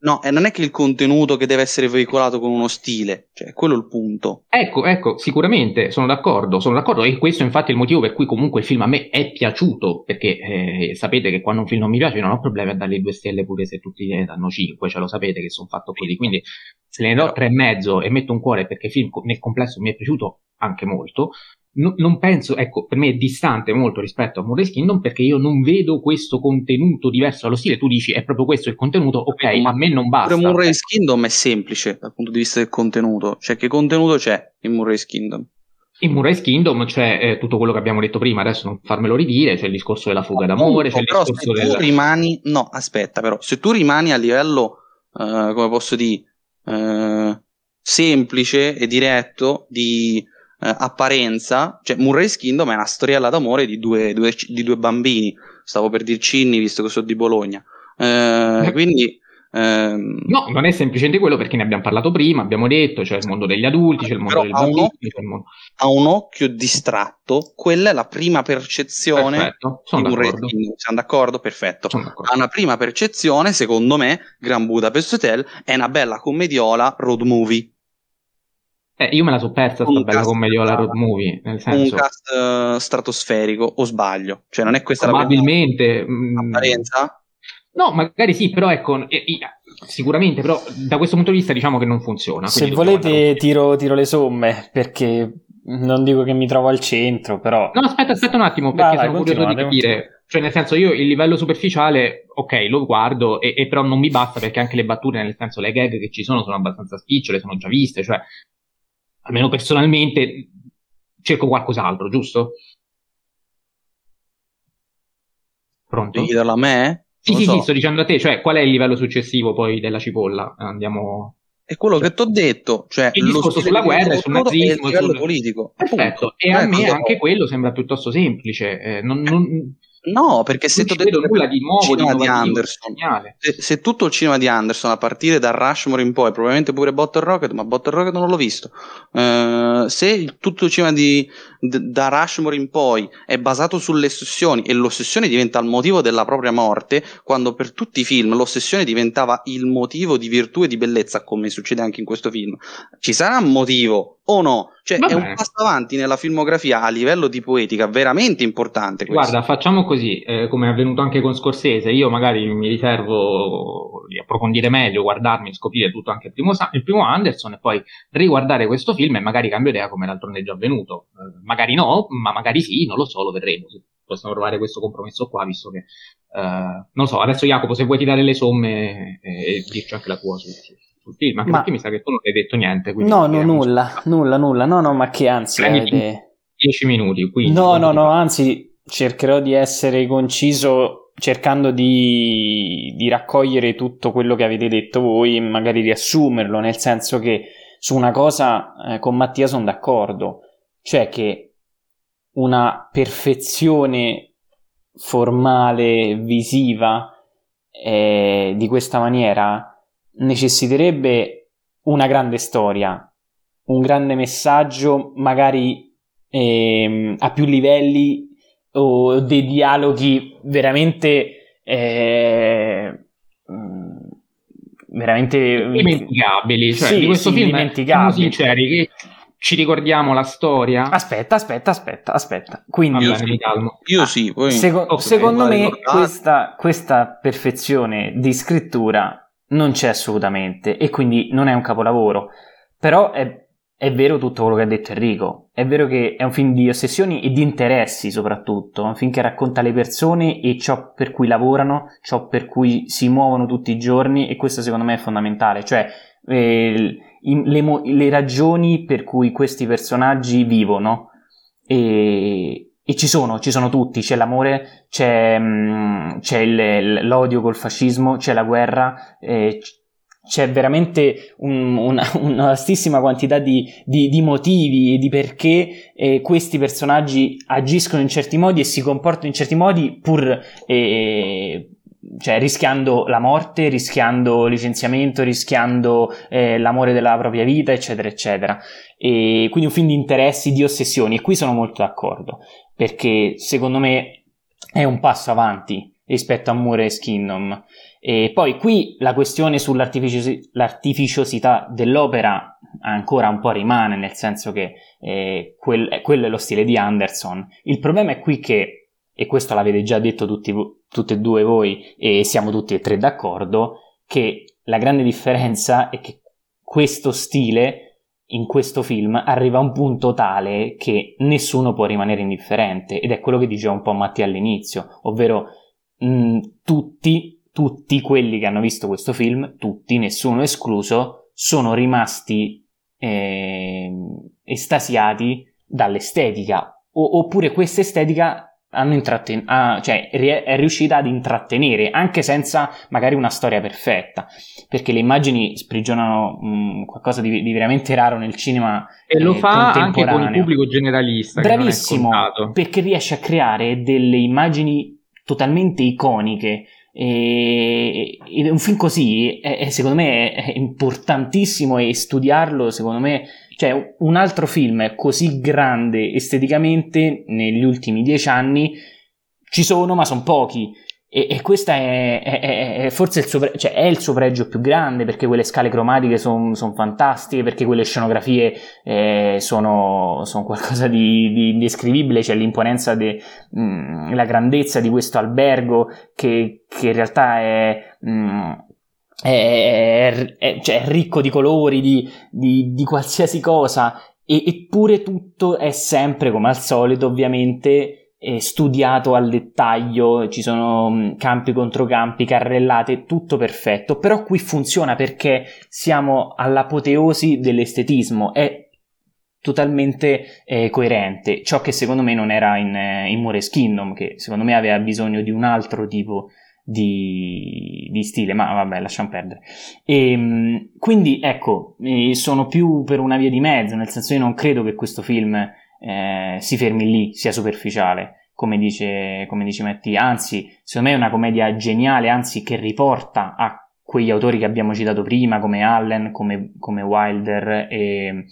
No, e non è che il contenuto che deve essere veicolato con uno stile, cioè quello è il punto. Ecco, ecco, sicuramente sono d'accordo, sono d'accordo e questo infatti è il motivo per cui comunque il film a me è piaciuto, perché eh, sapete che quando un film non mi piace non ho problemi a dargli due stelle pure se tutti ne danno cinque, cioè lo sapete che sono fatto così, quindi se ne do tre e mezzo e metto un cuore perché il film nel complesso mi è piaciuto anche molto, no, non penso, ecco, per me è distante molto rispetto a Moonrise Kingdom perché io non vedo questo contenuto diverso allo stile. Tu dici è proprio questo il contenuto, ok, ma a me non basta. Però Moonrise Kingdom è semplice dal punto di vista del contenuto, cioè che contenuto c'è in Moonrise Kingdom? In Moonrise Kingdom c'è eh, tutto quello che abbiamo detto prima, adesso non farmelo ridire, c'è il discorso della fuga d'amore, c'è il discorso se del... tu rimani, no, aspetta, però, se tu rimani a livello, eh, come posso dire, eh, semplice e diretto di eh, apparenza, cioè Murray's Kingdom è una storiella d'amore di due, due- di due bambini, stavo per dir Cinni visto che sono di Bologna, Eh, quindi ehm, No, non è semplicemente quello perché ne abbiamo parlato prima, abbiamo detto, c'è il mondo degli adulti, c'è il mondo Però del bambino, mondo... a un occhio distratto, quella è la prima percezione Perfetto, sono di Murray's d'accordo. Kingdom. Siamo d'accordo? Perfetto. D'accordo. A una prima percezione, secondo me, Gran Budapest Hotel è una bella commediola road movie. Eh, io me la so persa sta Un bella cast- commediola road movie, nel un senso, cast eh, stratosferico, o sbaglio? Cioè, non è questa la probabilmente... prima apparenza? No, magari sì, però ecco, eh, eh, sicuramente, però da questo punto di vista diciamo che non funziona. Se volete tiro, tiro le somme, perché non dico che mi trovo al centro, però... No, aspetta, aspetta un attimo, perché vai, sono curioso di capire. Cioè, nel senso, io il livello superficiale, ok, lo guardo, e, e però non mi basta perché anche le battute, nel senso, le gag che ci sono sono abbastanza spicciole, sono già viste, cioè, almeno personalmente, cerco qualcos'altro, giusto? Pronto? Devi chiederlo a me? Sì, sì, lo sì, so. sto dicendo a te, cioè, qual è il livello successivo poi della cipolla? Andiamo... È quello che ti ho detto, cioè Il discorso sulla guerra, sul e nazismo, livello sul- politico. Perfetto, e a Eh, me cosa anche quello sembra piuttosto semplice. eh, non, non, No, perché se che nulla di nuovo, di cinema di Anderson, se, se tutto il cinema di Anderson a partire da Rushmore in poi, probabilmente pure Bottle Rocket, ma Bottle Rocket non l'ho visto. eh, se il- tutto il cinema di, d- da Rushmore in poi è basato sulle ossessioni e l'ossessione diventa il motivo della propria morte, quando per tutti i film l'ossessione diventava il motivo di virtù e di bellezza, come succede anche in questo film, ci sarà un motivo o no? Cioè, Va è un passo avanti nella filmografia a livello di poetica veramente importante. questo. Guarda, facciamo così, eh, come è avvenuto anche con Scorsese, io magari mi riservo di approfondire meglio, guardarmi, scoprire tutto anche il primo, il primo Anderson e poi riguardare questo film e magari cambio idea come d'altronde è già avvenuto. Eh, magari no, ma magari sì, non lo so, lo vedremo. Possiamo trovare questo compromesso qua, visto che... eh, non lo so, adesso Jacopo, se vuoi tirare le somme eh, e dirci anche la tua su- su- sul film, anche Ma- perché mi sa che tu non hai detto niente. quindi No, no, nulla, nulla, nulla, no, no, ma che anzi Prenditi avete... 10 minuti, quindi... No, no, no, anzi cercherò di essere conciso cercando di, di raccogliere tutto quello che avete detto voi e magari riassumerlo, nel senso che su una cosa eh, con Mattia sono d'accordo, cioè che una perfezione formale, visiva eh, di questa maniera necessiterebbe una grande storia, un grande messaggio, magari ehm, a più livelli o dei dialoghi veramente eh, veramente dimenticabili. Cioè, Sì, di questo sì, film, dimenticabili. siamo sinceri, che ci ricordiamo la storia. aspetta aspetta aspetta aspetta quindi Va bene, mi calmo. Io Ah, sì, poi... Seco- Ok, secondo me questa, questa perfezione di scrittura non c'è assolutamente e quindi non è un capolavoro. Però è, è vero tutto quello che ha detto Enrico. È vero che è un film di ossessioni e di interessi soprattutto. È un film che racconta le persone e ciò per cui lavorano, ciò per cui si muovono tutti i giorni e questo secondo me è fondamentale. Cioè eh, le, le ragioni per cui questi personaggi vivono e, e ci sono, ci sono tutti, c'è l'amore, c'è, mm, c'è il- l'odio col fascismo, c'è la guerra, eh, c'è veramente un- una, una vastissima quantità di, di- di motivi e di perché eh, questi personaggi agiscono in certi modi e si comportano in certi modi pur eh, cioè, rischiando la morte, rischiando licenziamento, rischiando eh, l'amore della propria vita, eccetera, eccetera. E quindi un film di interessi, di ossessioni, e qui sono molto d'accordo, perché secondo me è un passo avanti rispetto a Moore e Kingdom. E poi qui la questione sull'artificiosità dell'opera ancora un po' rimane, nel senso che eh, quel, quello è lo stile di Anderson. Il problema è qui che, e questo l'avete già detto tutti, tutte e due voi, e siamo tutti e tre d'accordo, che la grande differenza è che questo stile in questo film arriva a un punto tale che nessuno può rimanere indifferente ed è quello che diceva un po' Mattia all'inizio, ovvero mh, tutti, tutti quelli che hanno visto questo film, tutti, nessuno escluso, sono rimasti eh, estasiati dall'estetica o, oppure questa estetica intratten- ah, cioè, è riuscita ad intrattenere anche senza magari una storia perfetta. Perché le immagini sprigionano mh, mm, qualcosa di, di, veramente raro nel cinema e lo eh, fa anche con il pubblico generalista bravissimo perché riesce a creare delle immagini totalmente iconiche e, e un film così è, è, secondo me è importantissimo e studiarlo secondo me cioè, un altro film così grande esteticamente negli ultimi dieci anni ci sono, ma sono pochi. E, e questo è, è, è, forse il suo, cioè è il suo pregio più grande perché quelle scale cromatiche sono son fantastiche, perché quelle scenografie eh, sono, son qualcosa di, di indescrivibile. C'è l'imponenza, de, mh, mm, la grandezza di questo albergo che, che in realtà è. Mh, mm, è, è, cioè è ricco di colori, di, di, di qualsiasi cosa, e, eppure tutto è sempre, come al solito, ovviamente studiato al dettaglio, ci sono mm, campi contro campi, carrellate, tutto perfetto, però qui funziona perché siamo all'apoteosi dell'estetismo, è totalmente eh, coerente, ciò che secondo me non era in, eh, in Moores Kingdom, che secondo me aveva bisogno di un altro tipo di, di, stile, ma vabbè, lasciamo perdere. E, ehm, quindi ecco, sono più per una via di mezzo, nel senso io non credo che questo film eh, si fermi lì, sia superficiale, come dice, come dice Mattia, anzi, secondo me è una commedia geniale, anzi che riporta a quegli autori che abbiamo citato prima, come Allen, come, come Wilder e,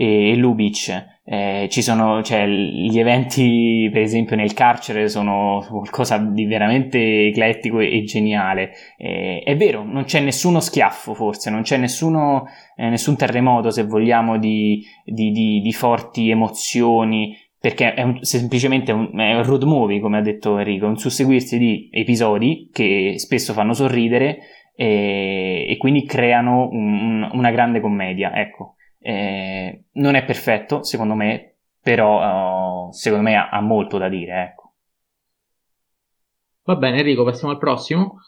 e Lubitsch eh, ci sono, cioè, gli eventi, per esempio, nel carcere sono qualcosa di veramente eclettico e, e geniale. Eh, è vero, non c'è nessuno schiaffo, forse, non c'è nessuno, eh, nessun terremoto, se vogliamo, di, di, di, di forti emozioni, perché è un, semplicemente un, è un road movie, come ha detto Enrico, un susseguirsi di episodi che spesso fanno sorridere e, e quindi creano un, una grande commedia, ecco. Eh, non è perfetto, secondo me, però uh, secondo me ha, ha, molto da dire. Ecco. Va bene, Enrico, passiamo al prossimo.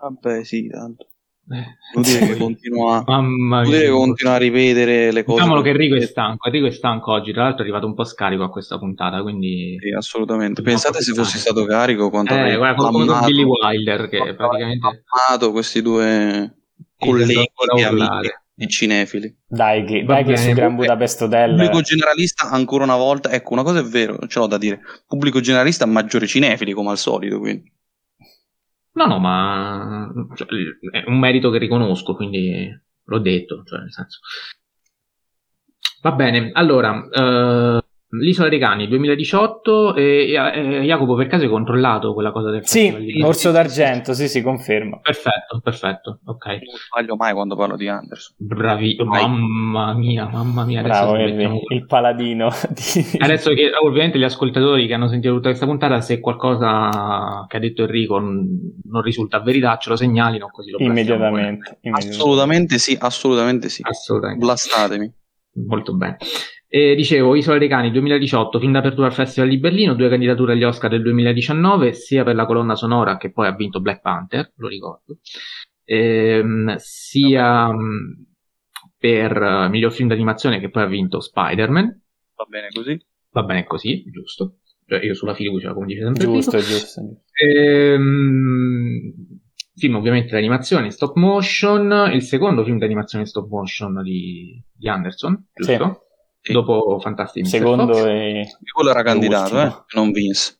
Vabbè, sì, tanto. Eh, che continua, Mamma mia. che continua a ripetere le cose. Diciamolo che Enrico è stanco. Enrico è stanco oggi. Tra l'altro, è arrivato un po' scarico a questa puntata. Quindi, sì, assolutamente. Pensate se fossi stato carico quanto eh, guarda, come con Billy Wilder. Che praticamente ha amato questi due colleghi amici i cinefili. Dai, che, dai che su Gran Budapest Hotel. Pubblico generalista, ancora una volta, ecco, una cosa è vero, ce l'ho da dire. Pubblico generalista, maggiore cinefili, come al solito, quindi. No, no, ma cioè, è un merito che riconosco, quindi l'ho detto, cioè, nel senso. Va bene, allora, uh, L'isola dei cani 2018 e, e, Jacopo per caso hai controllato quella cosa del Sì, Orso d'argento, sì, sì, confermo. Perfetto, perfetto, ok. Non sbaglio mai quando parlo di Anderson. Bravi, mamma mia, mamma mia. Bravo, il paladino. Di... Adesso che ovviamente gli ascoltatori che hanno sentito tutta questa puntata, se qualcosa che ha detto Enrico non risulta verità, ce lo segnalino così lo immediatamente, immediatamente. Assolutamente sì, assolutamente sì. Assolutamente. Blastatemi. Molto bene. E dicevo, Isola dei Cani 2018, fin d'apertura al Festival di Berlino, due candidature agli Oscar del 2019, sia per la colonna sonora che poi ha vinto Black Panther, lo ricordo, ehm, sia mm, per uh, miglior film d'animazione che poi ha vinto Spider-Man. Va bene così? Va bene così, giusto. Cioè, io sulla fiducia, come dice sempre Giusto, Pino. giusto. Ehm, film ovviamente d'animazione stop motion, il secondo film d'animazione stop motion di, di Anderson, giusto? Sì dopo Fantastic. Secondo Fox. e... quello era candidato, eh? non vinse.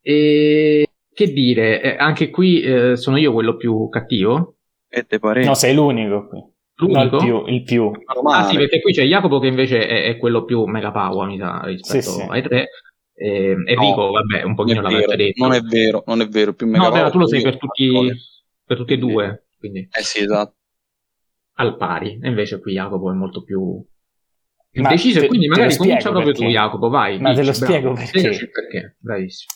E che dire, eh, anche qui eh, sono io quello più cattivo? E te pare? No, sei l'unico qui. L'unico? No, il più. Il più. Ah sì, perché qui c'è Jacopo che invece è, è quello più mega power, mi sa, rispetto sì, sì. ai tre. Eh, Enrico, no, vabbè, un pochino l'aveva già detto. Non è vero, non è vero. Più no, beh, tu lo sei per tutti, per tutti e due. Quindi. Eh sì, esatto. Al pari. E invece qui Jacopo è molto più, più deciso. Te, quindi magari comincia proprio perché. tu, Jacopo. Vai. Ma dici, te lo spiego bravo. perché. perché. Bravissimo.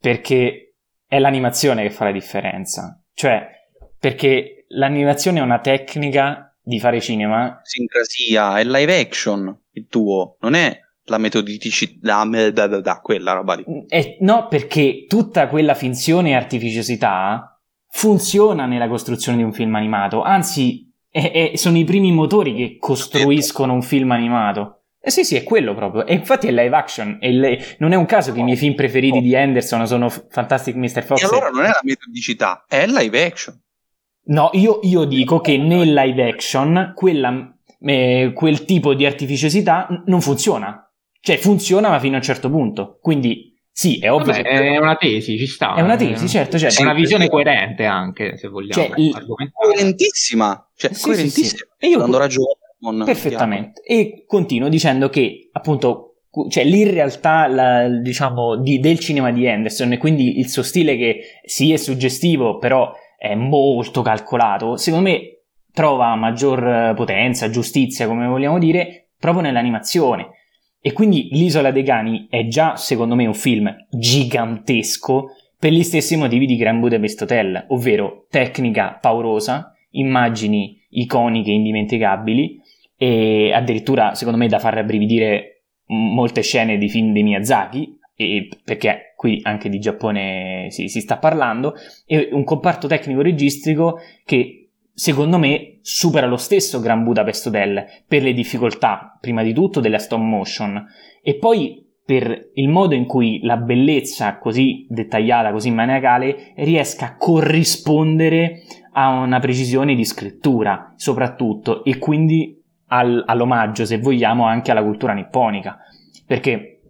Perché è l'animazione che fa la differenza. Cioè, perché l'animazione è una tecnica di fare cinema. Sincrasia, è live action il tuo, non è la metodicità, da, da, da, quella roba lì. Eh, no, perché tutta quella finzione e artificiosità funziona nella costruzione di un film animato, anzi è, è, sono i primi motori che costruiscono un film animato. Eh sì, sì, è quello proprio. E infatti è live action. Le... Non è un caso che i miei film preferiti di Anderson sono Fantastic Mr. Fox. E allora non è la metodicità, è live action. No, io, io dico che nel live action quella, eh, quel tipo di artificiosità non funziona. Cioè funziona ma fino a un certo punto. Quindi sì, è ovvio. Vabbè, è una tesi, ci sta. È una tesi, certo. certo. È una visione coerente anche, se vogliamo. Cioè, coerentissima. Cioè, sì, coerentissima. Sì, sì. E io dando ragione. Perfettamente. E continuo dicendo che, appunto, cioè l'irrealtà la, diciamo, di, del cinema di Anderson e quindi il suo stile che sì è suggestivo, però è molto calcolato, secondo me trova maggior potenza, giustizia, come vogliamo dire, proprio nell'animazione. E quindi L'isola dei cani è già, secondo me, un film gigantesco per gli stessi motivi di Grand Budapest Hotel, ovvero tecnica paurosa, immagini iconiche indimenticabili e addirittura, secondo me, da far rabbrividire molte scene di film di Miyazaki, perché qui anche di Giappone si, si sta parlando, e un comparto tecnico-registrico che secondo me supera lo stesso Gran Budapest Hotel per le difficoltà, prima di tutto, della stop motion e poi per il modo in cui la bellezza così dettagliata, così maniacale, riesca a corrispondere a una precisione di scrittura, soprattutto, e quindi al, all'omaggio, se vogliamo, anche alla cultura nipponica. Perché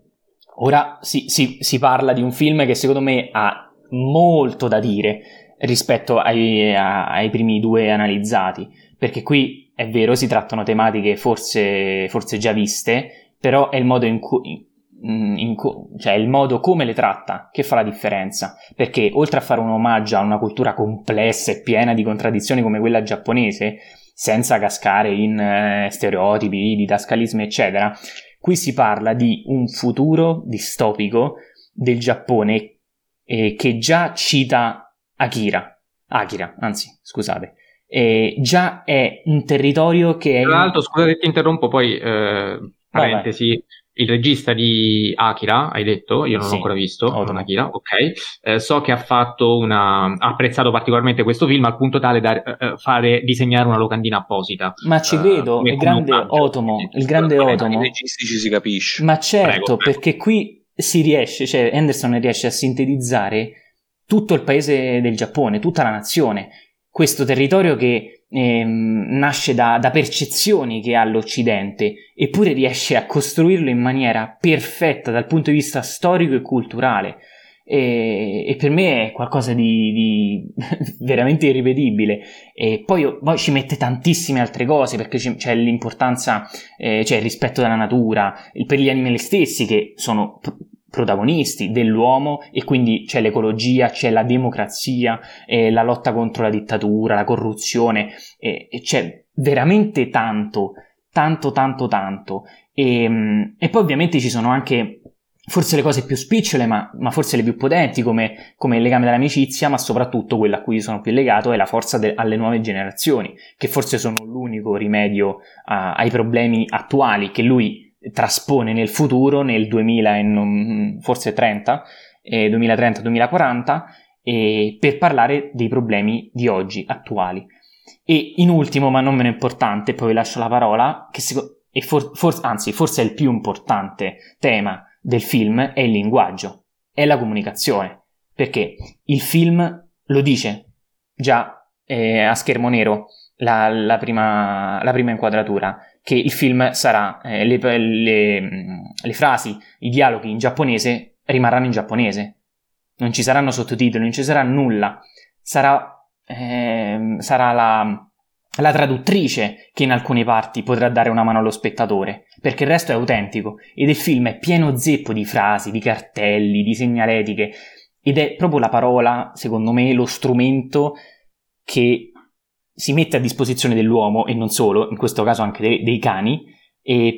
ora si, si, si parla di un film che secondo me ha molto da dire, rispetto ai, ai primi due analizzati, perché qui è vero si trattano tematiche forse, forse già viste, però è il modo in cui in, cioè il modo come le tratta che fa la differenza. Perché oltre a fare un omaggio a una cultura complessa e piena di contraddizioni come quella giapponese senza cascare in eh, stereotipi, didascalismi eccetera qui si parla di un futuro distopico del Giappone eh, che già cita Akira, Akira, anzi, scusate. E già è un territorio che è... Tra l'altro, scusate che ti interrompo, poi, eh, parentesi, il regista di Akira, hai detto, io non sì, l'ho ancora visto, non Akira, ok, eh, so che ha fatto una... ha apprezzato particolarmente questo film al punto tale da eh, fare, disegnare una locandina apposita. Ma ci vedo, il grande Otomo, il grande Otomo. I registi ci si capisce. Ma certo, prego, prego. perché qui si riesce, cioè Anderson riesce a sintetizzare tutto il paese del Giappone, tutta la nazione, questo territorio che ehm, nasce da, da, percezioni che ha l'Occidente, eppure riesce a costruirlo in maniera perfetta dal punto di vista storico e culturale. E, e per me è qualcosa di, di veramente irripetibile. E poi, poi, ci mette tantissime altre cose perché c'è l'importanza, eh, c'è il rispetto della natura, per gli animali stessi che sono protagonisti dell'uomo e quindi c'è l'ecologia, c'è la democrazia, eh, la lotta contro la dittatura, la corruzione, eh, e c'è veramente tanto, tanto, tanto, tanto. E, mm, e, poi ovviamente ci sono anche forse le cose più spicciole, ma, ma forse le più potenti, come, come, il legame dell'amicizia, ma soprattutto quella a cui sono più legato è la forza de- alle nuove generazioni, che forse sono l'unico rimedio a, ai problemi attuali che lui traspone nel futuro, nel 2000 e forse 30, eh, 2030-2040, eh, per parlare dei problemi di oggi, attuali. E in ultimo, ma non meno importante, poi vi lascio la parola, che seco- for- for- anzi forse è il più importante tema del film, è il linguaggio, è la comunicazione, perché il film lo dice già eh, a schermo nero, la, la, prima, la prima inquadratura, che il film sarà, eh, le, le, le, frasi, i dialoghi in giapponese rimarranno in giapponese. Non ci saranno sottotitoli, non ci sarà nulla. Sarà, eh, sarà la, la traduttrice che in alcune parti potrà dare una mano allo spettatore, perché il resto è autentico ed il film è pieno zeppo di frasi, di cartelli, di segnaletiche ed è proprio la parola, secondo me, lo strumento che si mette a disposizione dell'uomo e non solo, in questo caso anche dei, dei cani,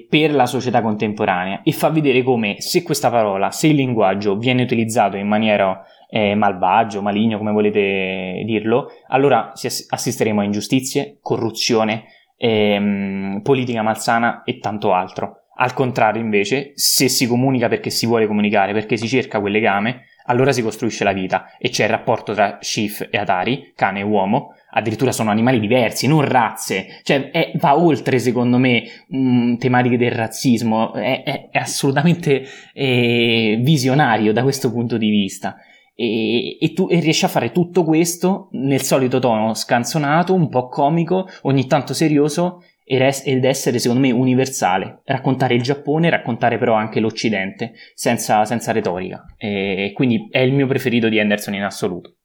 per la società contemporanea e fa vedere come se questa parola, se il linguaggio viene utilizzato in maniera eh, malvagio, maligno, come volete dirlo, allora assisteremo a ingiustizie, corruzione, ehm, politica malsana e tanto altro. Al contrario, invece, se si comunica perché si vuole comunicare, perché si cerca quel legame, allora si costruisce la vita e c'è il rapporto tra Schiff e Atari, cane e uomo, addirittura sono animali diversi, non razze, cioè è, va oltre secondo me mh, mm, tematiche del razzismo, è, è, è assolutamente eh, visionario da questo punto di vista. E, e, tu, e riesci a fare tutto questo nel solito tono scanzonato, un po' comico, ogni tanto serioso ed essere secondo me universale, raccontare il Giappone, raccontare però anche l'Occidente senza, senza retorica. E quindi è il mio preferito di Anderson in assoluto.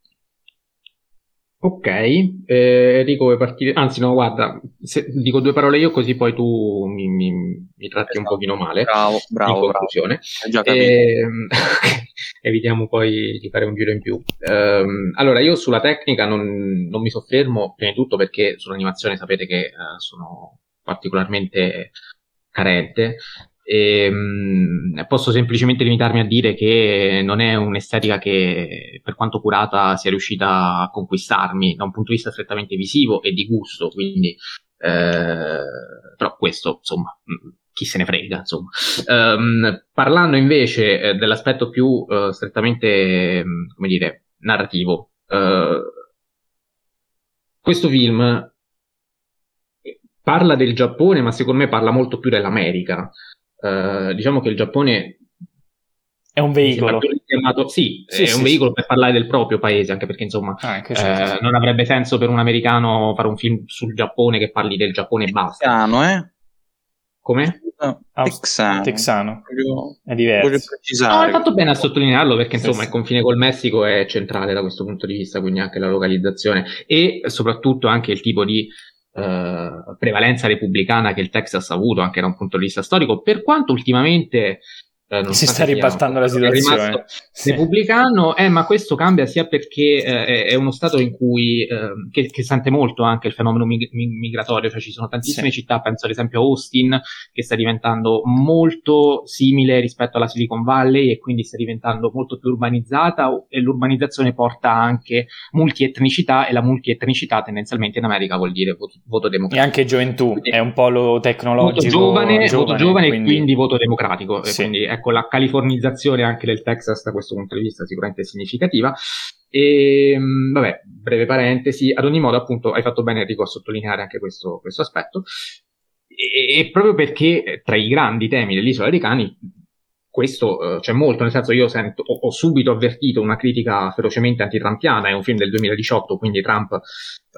Ok, eh, Enrico vuoi partire? Anzi no, guarda, se, dico due parole io così poi tu mi, mi, mi tratti esatto. un pochino male. Bravo, bravo. In conclusione. Bravo. Eh, evitiamo poi di fare un giro in più. Eh, allora, io sulla tecnica non, non, mi soffermo, prima di tutto perché sull'animazione sapete che uh, sono particolarmente carente. E, mh, posso semplicemente limitarmi a dire che non è un'estetica che, per quanto curata, sia riuscita a conquistarmi da un punto di vista strettamente visivo e di gusto, quindi eh, però questo, insomma, chi se ne frega, insomma. Um, parlando invece eh, dell'aspetto più uh, strettamente, come dire, narrativo, uh, questo film parla del Giappone, ma secondo me parla molto più dell'America. Uh, diciamo che il Giappone è un veicolo. Chiamato, sì, sì, è sì, un veicolo sì. per parlare del proprio paese, anche perché insomma ah, anche certo. eh, non avrebbe senso per un americano fare un film sul Giappone che parli del Giappone e basta. Texano, eh? Come? No, texano. texano. È diverso. Voglio precisare. No, hai fatto bene a sottolinearlo perché insomma il confine col Messico è centrale da questo punto di vista, quindi anche la localizzazione e soprattutto anche il tipo di eh, prevalenza repubblicana che il Texas ha avuto anche da un punto di vista storico, per quanto ultimamente eh, si sta ribaltando la situazione. Sì. Repubblicano, eh, ma questo cambia sia perché eh, è uno stato in cui eh, che, che, sente molto anche il fenomeno mig- migratorio, cioè ci sono tantissime sì. città, penso ad esempio a Austin, che sta diventando molto simile rispetto alla Silicon Valley e quindi sta diventando molto più urbanizzata e l'urbanizzazione porta anche multietnicità e la multietnicità tendenzialmente in America vuol dire voto, voto democratico. E anche gioventù, è un polo tecnologico. Molto giovane, giovane voto giovane quindi... e quindi voto democratico. Sì. Quindi ecco la californizzazione anche del Texas da questo punto di vista sicuramente è significativa. E vabbè, breve parentesi, ad ogni modo appunto hai fatto bene Enrico a sottolineare anche questo, questo aspetto. E, e, proprio perché tra i grandi temi dell'isola dei cani questo uh, c'è molto, nel senso io sento, ho, ho, subito avvertito una critica ferocemente antitrampiana, è un film del 2018, quindi Trump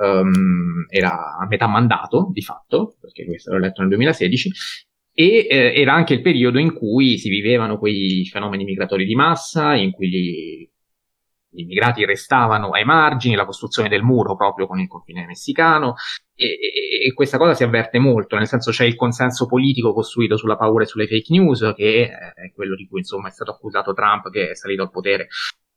um, era a metà mandato, di fatto, perché questo l'ho letto nel 2016, e eh, era anche il periodo in cui si vivevano quei fenomeni migratori di massa, in cui gli, gli immigrati restavano ai margini, la costruzione del muro proprio con il confine messicano, e, e, e, questa cosa si avverte molto, nel senso c'è il consenso politico costruito sulla paura e sulle fake news, che è quello di cui insomma è stato accusato Trump, che è salito al potere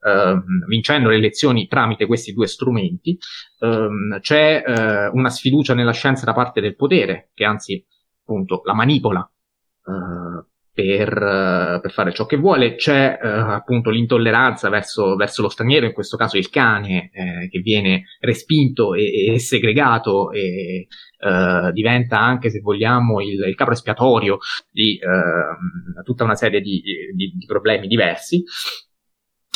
Uh, vincendo le elezioni tramite questi due strumenti, um, c'è uh, una sfiducia nella scienza da parte del potere, che anzi appunto la manipola uh, per, uh, per, fare ciò che vuole, c'è uh, appunto l'intolleranza verso, verso, lo straniero, in questo caso il cane, eh, che viene respinto e, e segregato e diventa anche, se vogliamo, il, il capo espiatorio di tutta una serie di, di, di, problemi diversi.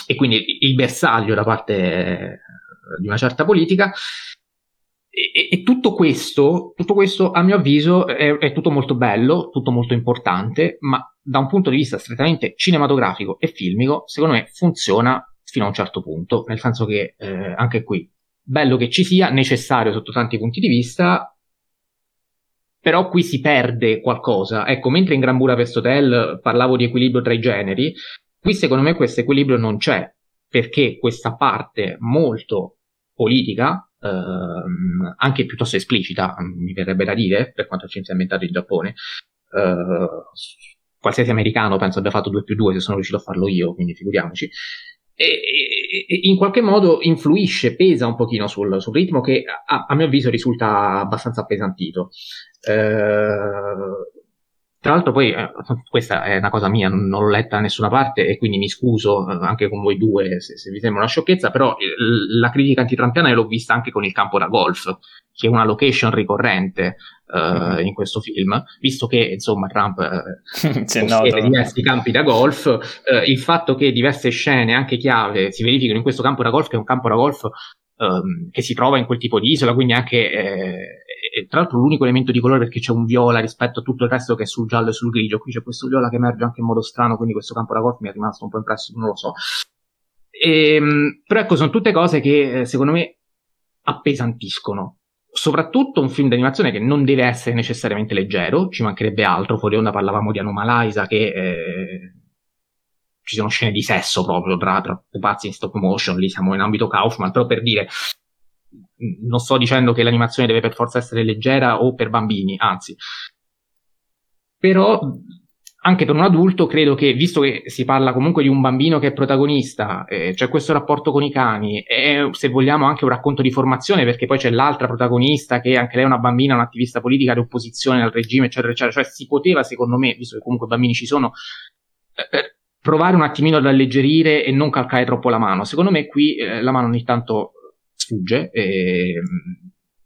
E quindi il bersaglio da parte di una certa politica e, e tutto, questo, tutto questo, a mio avviso, è, è, tutto molto bello, tutto molto importante, ma da un punto di vista strettamente cinematografico e filmico, secondo me funziona fino a un certo punto, nel senso che eh, anche qui, bello che ci sia, necessario sotto tanti punti di vista, però qui si perde qualcosa. Ecco, mentre in Gran Budapest Hotel parlavo di equilibrio tra i generi, qui secondo me questo equilibrio non c'è, perché questa parte molto politica ehm, anche piuttosto esplicita, mi verrebbe da dire, per quanto ci sia ambientato in Giappone. Eh, qualsiasi americano penso abbia fatto 2 più 2 se sono riuscito a farlo io, quindi figuriamoci. E, e, in qualche modo influisce, pesa un pochino sul, sul ritmo che a, a, mio avviso risulta abbastanza appesantito. Eh, tra l'altro poi eh, questa è una cosa mia, non, non, l'ho letta da nessuna parte e quindi mi scuso eh, anche con voi due se, se vi sembra una sciocchezza, però eh, la critica antitrampiana l'ho vista anche con il campo da golf, che è una location ricorrente uh, in questo film, visto che insomma Trump uh, possiede diversi campi da golf, uh, il fatto che diverse scene anche chiave si verificano in questo campo da golf, che è un campo da golf um, che si trova in quel tipo di isola, quindi anche eh, e tra l'altro l'unico elemento di colore perché c'è un viola rispetto a tutto il resto che è sul giallo e sul grigio, qui c'è questo viola che emerge anche in modo strano, quindi questo campo da golf mi è rimasto un po' impresso, non lo so. E, ehm, però ecco, sono tutte cose che eh, secondo me appesantiscono. Soprattutto un film d'animazione che non deve essere necessariamente leggero, ci mancherebbe altro, fuori onda parlavamo di Anomalisa che eh, ci sono scene di sesso proprio tra, tra pupazzi in stop motion, lì siamo in ambito Kaufman, però per dire non sto dicendo che l'animazione deve per forza essere leggera o per bambini, anzi. Però anche per un adulto credo che, visto che si parla comunque di un bambino che è protagonista, eh, c'è questo rapporto con i cani, è se vogliamo anche un racconto di formazione, perché poi c'è l'altra protagonista che anche lei è una bambina, un'attivista politica di opposizione al regime, eccetera, eccetera. Cioè si poteva, secondo me, visto che comunque bambini ci sono, eh, eh, provare un attimino ad alleggerire e non calcare troppo la mano. Secondo me qui eh, la mano ogni tanto sfugge e,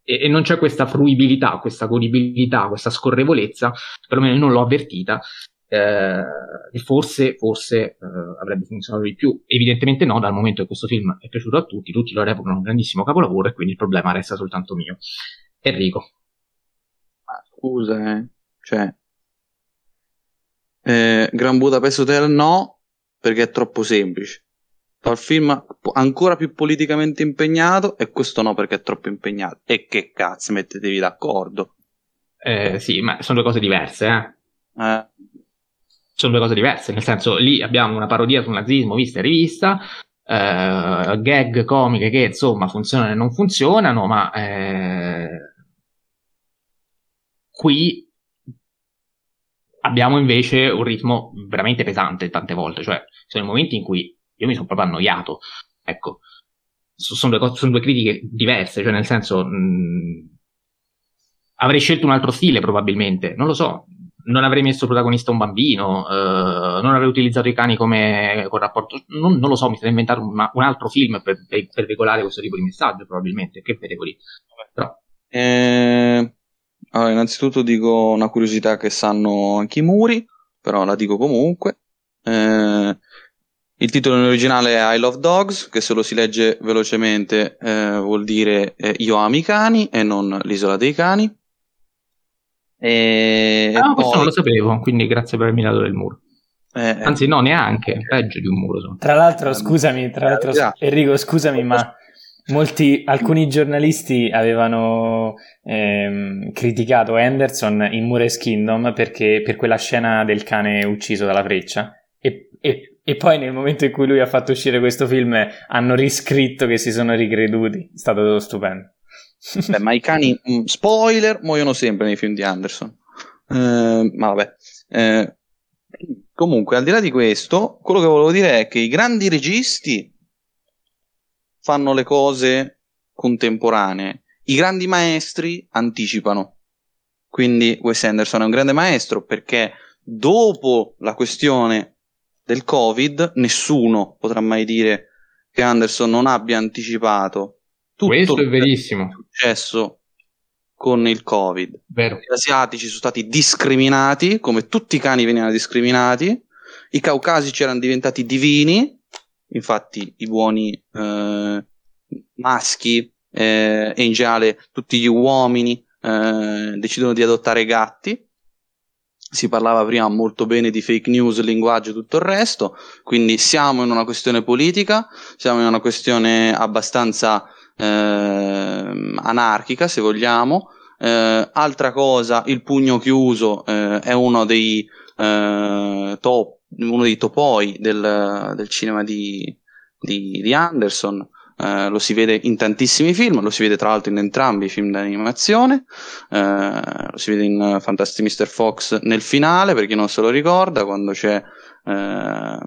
e, e, non c'è questa fruibilità, questa godibilità, questa scorrevolezza, perlomeno non l'ho avvertita, eh, e forse, forse eh, avrebbe funzionato di più. Evidentemente no, dal momento che questo film è piaciuto a tutti, tutti lo reputano un grandissimo capolavoro e quindi il problema resta soltanto mio. Enrico. Ma scusa, eh. cioè... Eh, Gran Budapest Hotel no, perché è troppo semplice al film ancora più politicamente impegnato e questo no perché è troppo impegnato. E che cazzo, mettetevi d'accordo. Eh, sì, ma sono due cose diverse, eh. eh. Sono due cose diverse, nel senso lì abbiamo una parodia sul nazismo vista e rivista, eh, gag comiche che insomma funzionano e non funzionano, ma eh, qui abbiamo invece un ritmo veramente pesante tante volte, cioè sono i momenti in cui io mi sono proprio annoiato. Ecco, sono due, sono due critiche diverse, cioè nel senso mh, avrei scelto un altro stile probabilmente, non lo so. Non avrei messo protagonista un bambino, uh, non avrei utilizzato i cani come con rapporto. Non, non, lo so, mi sarei inventato una, un altro film per, per, per, veicolare questo tipo di messaggio, probabilmente. Che vedevo. Però. Eh, allora, innanzitutto dico una curiosità che sanno anche i muri, però la dico comunque. Eh, il titolo in originale è I Love Dogs, che se lo si legge velocemente eh, vuol dire eh, Io amo i cani e non l'isola dei cani. E ah, poi... questo non lo sapevo, quindi grazie per avermi dato del muro. Eh, eh, Anzi, no, neanche, peggio di un muro. Sono. Tra l'altro, scusami, tra l'altro, Enrico, scusami, ma molti, alcuni giornalisti avevano ehm, criticato Anderson in Mures Kingdom perché, per quella scena del cane ucciso dalla freccia. E, e e poi nel momento in cui lui ha fatto uscire questo film hanno riscritto che si sono ricreduti. È stato stupendo. Beh, ma i cani, mm, spoiler, muoiono sempre nei film di Anderson. Eh, ma vabbè. Eh, comunque, al di là di questo, quello che volevo dire è che i grandi registi fanno le cose contemporanee. I grandi maestri anticipano. Quindi Wes Anderson è un grande maestro perché dopo la questione del Covid, nessuno potrà mai dire che Anderson non abbia anticipato tutto Questo è verissimo. successo con il Covid. Vero. Gli asiatici sono stati discriminati, come tutti i cani venivano discriminati, i caucasici erano diventati divini, infatti i buoni eh, maschi eh, e in generale tutti gli uomini eh, decidono di adottare gatti si parlava prima molto bene di fake news, linguaggio e tutto il resto, quindi siamo in una questione politica, siamo in una questione abbastanza eh, anarchica, se vogliamo. Eh, altra cosa, il pugno chiuso eh, è uno dei, eh, top, uno dei topoi del, del cinema di, di, di Anderson. Eh, lo si vede in tantissimi film, lo si vede tra l'altro in entrambi i film d'animazione, eh, lo si vede in Fantastic Mr. Fox nel finale, per chi non se lo ricorda, quando c'è eh,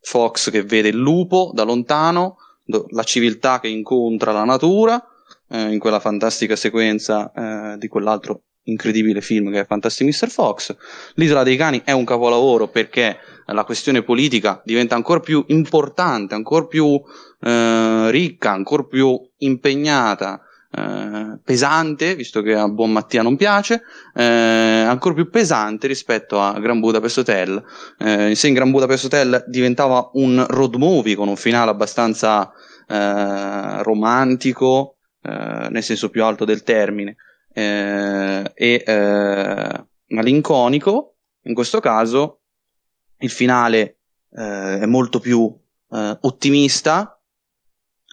Fox che vede il lupo da lontano, do- la civiltà che incontra la natura, eh, in quella fantastica sequenza eh, di quell'altro incredibile film che è Fantastic Mr. Fox. L'isola dei cani è un capolavoro perché la questione politica diventa ancora più importante, ancora più eh, ricca, ancora più impegnata, eh, pesante, visto che a buon Mattia non piace, eh, ancora più pesante rispetto a Gran Budapest Hotel. Eh, se in Gran Budapest Hotel diventava un road movie con un finale abbastanza eh, romantico, eh, nel senso più alto del termine, e malinconico, in questo caso il finale è molto più ottimista,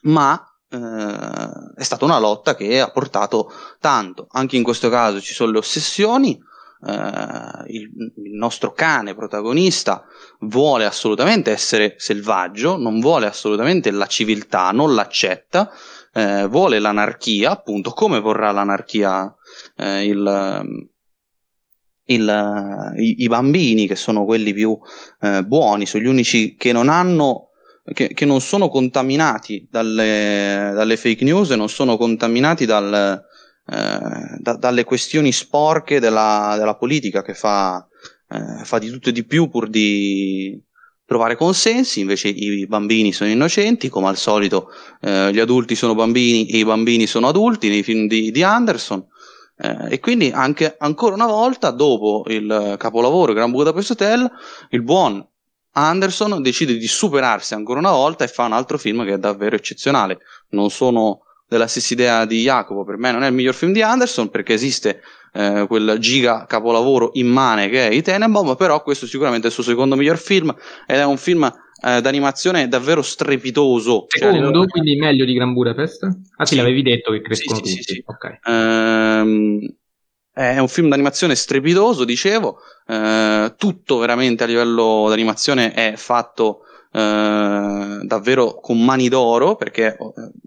ma eh, è stata una lotta che ha portato tanto. Anche in questo caso ci sono le ossessioni. Uh, il, il, nostro cane protagonista vuole assolutamente essere selvaggio, non vuole assolutamente la civiltà, non l'accetta, uh, vuole l'anarchia, appunto come vorrà l'anarchia uh, il, il, i, i, bambini, che sono quelli più buoni, sono gli unici che non hanno che, che non sono contaminati dalle, dalle, fake news, non sono contaminati dal, eh, da, dalle questioni sporche della, della politica che fa, eh, fa, di tutto e di più pur di trovare consensi, invece i bambini sono innocenti, come al solito eh, gli adulti sono bambini e i bambini sono adulti nei film di, di Anderson. Eh, e quindi anche ancora una volta, dopo il capolavoro Gran Budapest Hotel, il buon Anderson decide di superarsi ancora una volta e fa un altro film che è davvero eccezionale. Non sono della stessa idea di Jacopo, per me non è il miglior film di Anderson perché esiste eh, quel giga capolavoro immane che è I Tenenbaum, però questo sicuramente è il suo secondo miglior film ed è un film eh, d'animazione davvero strepitoso. Secondo, cioè, quindi meglio di Gran Budapest? Ah sì, sì. l'avevi detto che crescono sì, sì, tutti. Sì, okay. ehm, è un film d'animazione strepitoso, dicevo, eh, tutto veramente a livello d'animazione è fatto eh, davvero con mani d'oro perché eh,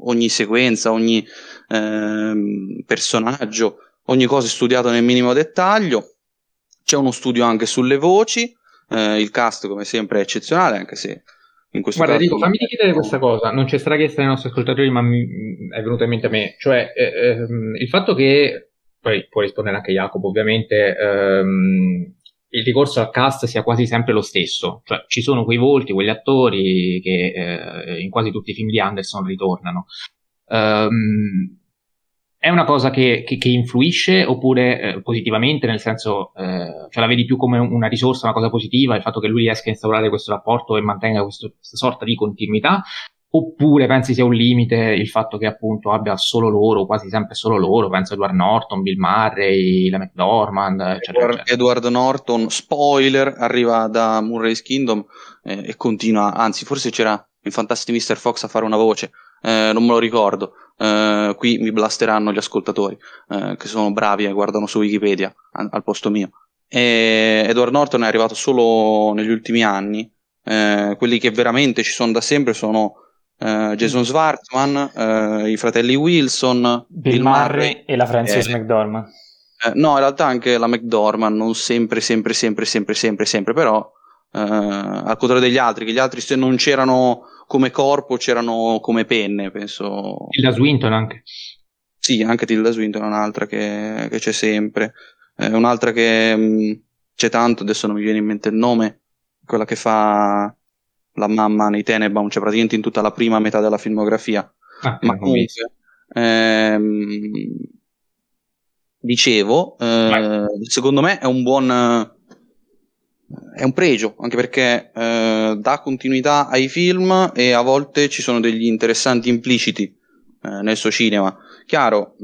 ogni sequenza, ogni eh, personaggio, ogni cosa è studiato nel minimo dettaglio. C'è uno studio anche sulle voci, eh, il cast come sempre è eccezionale, anche se in questo Guarda, caso... Enrico, fammi chiedere questa cosa, non c'è sarà chiesta ai nostri ascoltatori, ma mi, è venuta in mente a me, cioè eh, ehm, il fatto che poi può rispondere anche Jacopo ovviamente, ehm, il ricorso al cast sia quasi sempre lo stesso, cioè ci sono quei volti, quegli attori che eh, in quasi tutti i film di Anderson ritornano. Um, è una cosa che, che, che influisce oppure eh, positivamente, nel senso, eh, cioè la vedi più come una risorsa, una cosa positiva, il fatto che lui riesca a instaurare questo rapporto e mantenga questo, questa sorta di continuità, Oppure pensi sia un limite il fatto che appunto abbia solo loro, quasi sempre solo loro, penso Edward Norton, Bill Murray, la McDormand, eccetera, Edward, eccetera. Edward Norton, spoiler, arriva da Murray's Kingdom eh, e continua, anzi forse c'era in Fantastic Mr. Fox a fare una voce, eh, non me lo ricordo, eh, qui mi blasteranno gli ascoltatori eh, che sono bravi e guardano su Wikipedia a, al posto mio. E Edward Norton è arrivato solo negli ultimi anni, eh, quelli che veramente ci sono da sempre sono Uh, Jason Schwartzman, uh, i fratelli Wilson, Bill, Bill Murray, Murray, e la Frances eh, McDormand. Eh, no, in realtà anche la McDormand, non sempre, sempre, sempre, sempre, sempre, sempre, però al contrario degli altri, che gli altri se non c'erano come corpo, c'erano come penne, penso. Tilda Swinton anche. Sì, anche Tilda Swinton è un'altra che, che c'è sempre. un'altra che mh, mm, c'è tanto, adesso non mi viene in mente il nome, quella che fa la mamma nei Tenebaum, cioè praticamente in tutta la prima metà della filmografia. Ah, Ma comunque, ehm, dicevo, eh, secondo me è un buon è un pregio, anche perché eh, dà continuità ai film e a volte ci sono degli interessanti impliciti eh, nel suo cinema. Chiaro,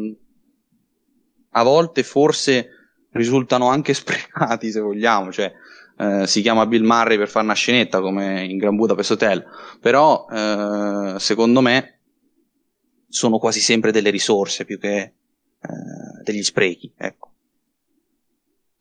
a volte forse risultano anche sprecati, se vogliamo, cioè eh, si chiama Bill Murray per fare una scenetta come in Gran Budapest Hotel, però eh, secondo me sono quasi sempre delle risorse più che eh, degli sprechi. Ecco.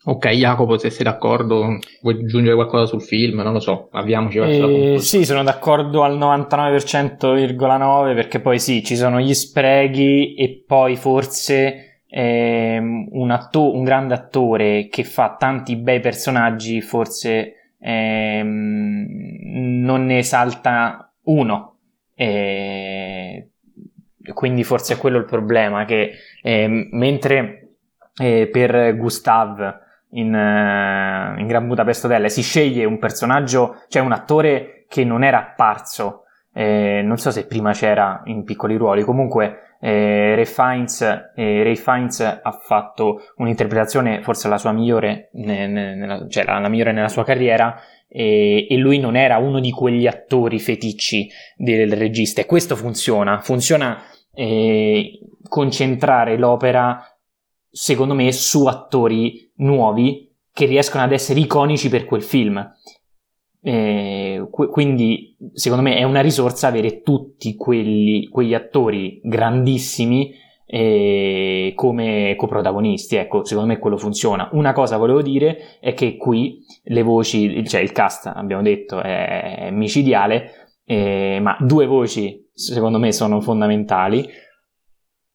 Ok, Jacopo, se sei d'accordo, vuoi aggiungere qualcosa sul film? Non lo so, avviamoci verso eh, la Sì, sono d'accordo al 99,9% perché poi sì, ci sono gli sprechi e poi forse eh, un, atto- un grande attore che fa tanti bei personaggi forse eh, non ne esalta uno. Eh, quindi forse è quello il problema, che eh, mentre eh, per Gustav in, uh, in Gran Budapest Hotel si sceglie un personaggio, cioè un attore che non era apparso, eh, non so se prima c'era in piccoli ruoli, comunque eh, Ray, Fiennes, eh, Ray Fiennes ha fatto un'interpretazione forse la sua migliore, ne, ne, nella, cioè la, la, migliore nella sua carriera e, lui non era uno di quegli attori feticci del regista e questo funziona, funziona eh, concentrare l'opera secondo me, su attori nuovi che riescono ad essere iconici per quel film. Eh, qu- quindi, secondo me, è una risorsa avere tutti quelli, quegli attori grandissimi eh, come coprotagonisti. Ecco, secondo me quello funziona. Una cosa volevo dire è che qui le voci, cioè il cast, abbiamo detto, è, micidiale, eh, ma due voci, secondo me, sono fondamentali.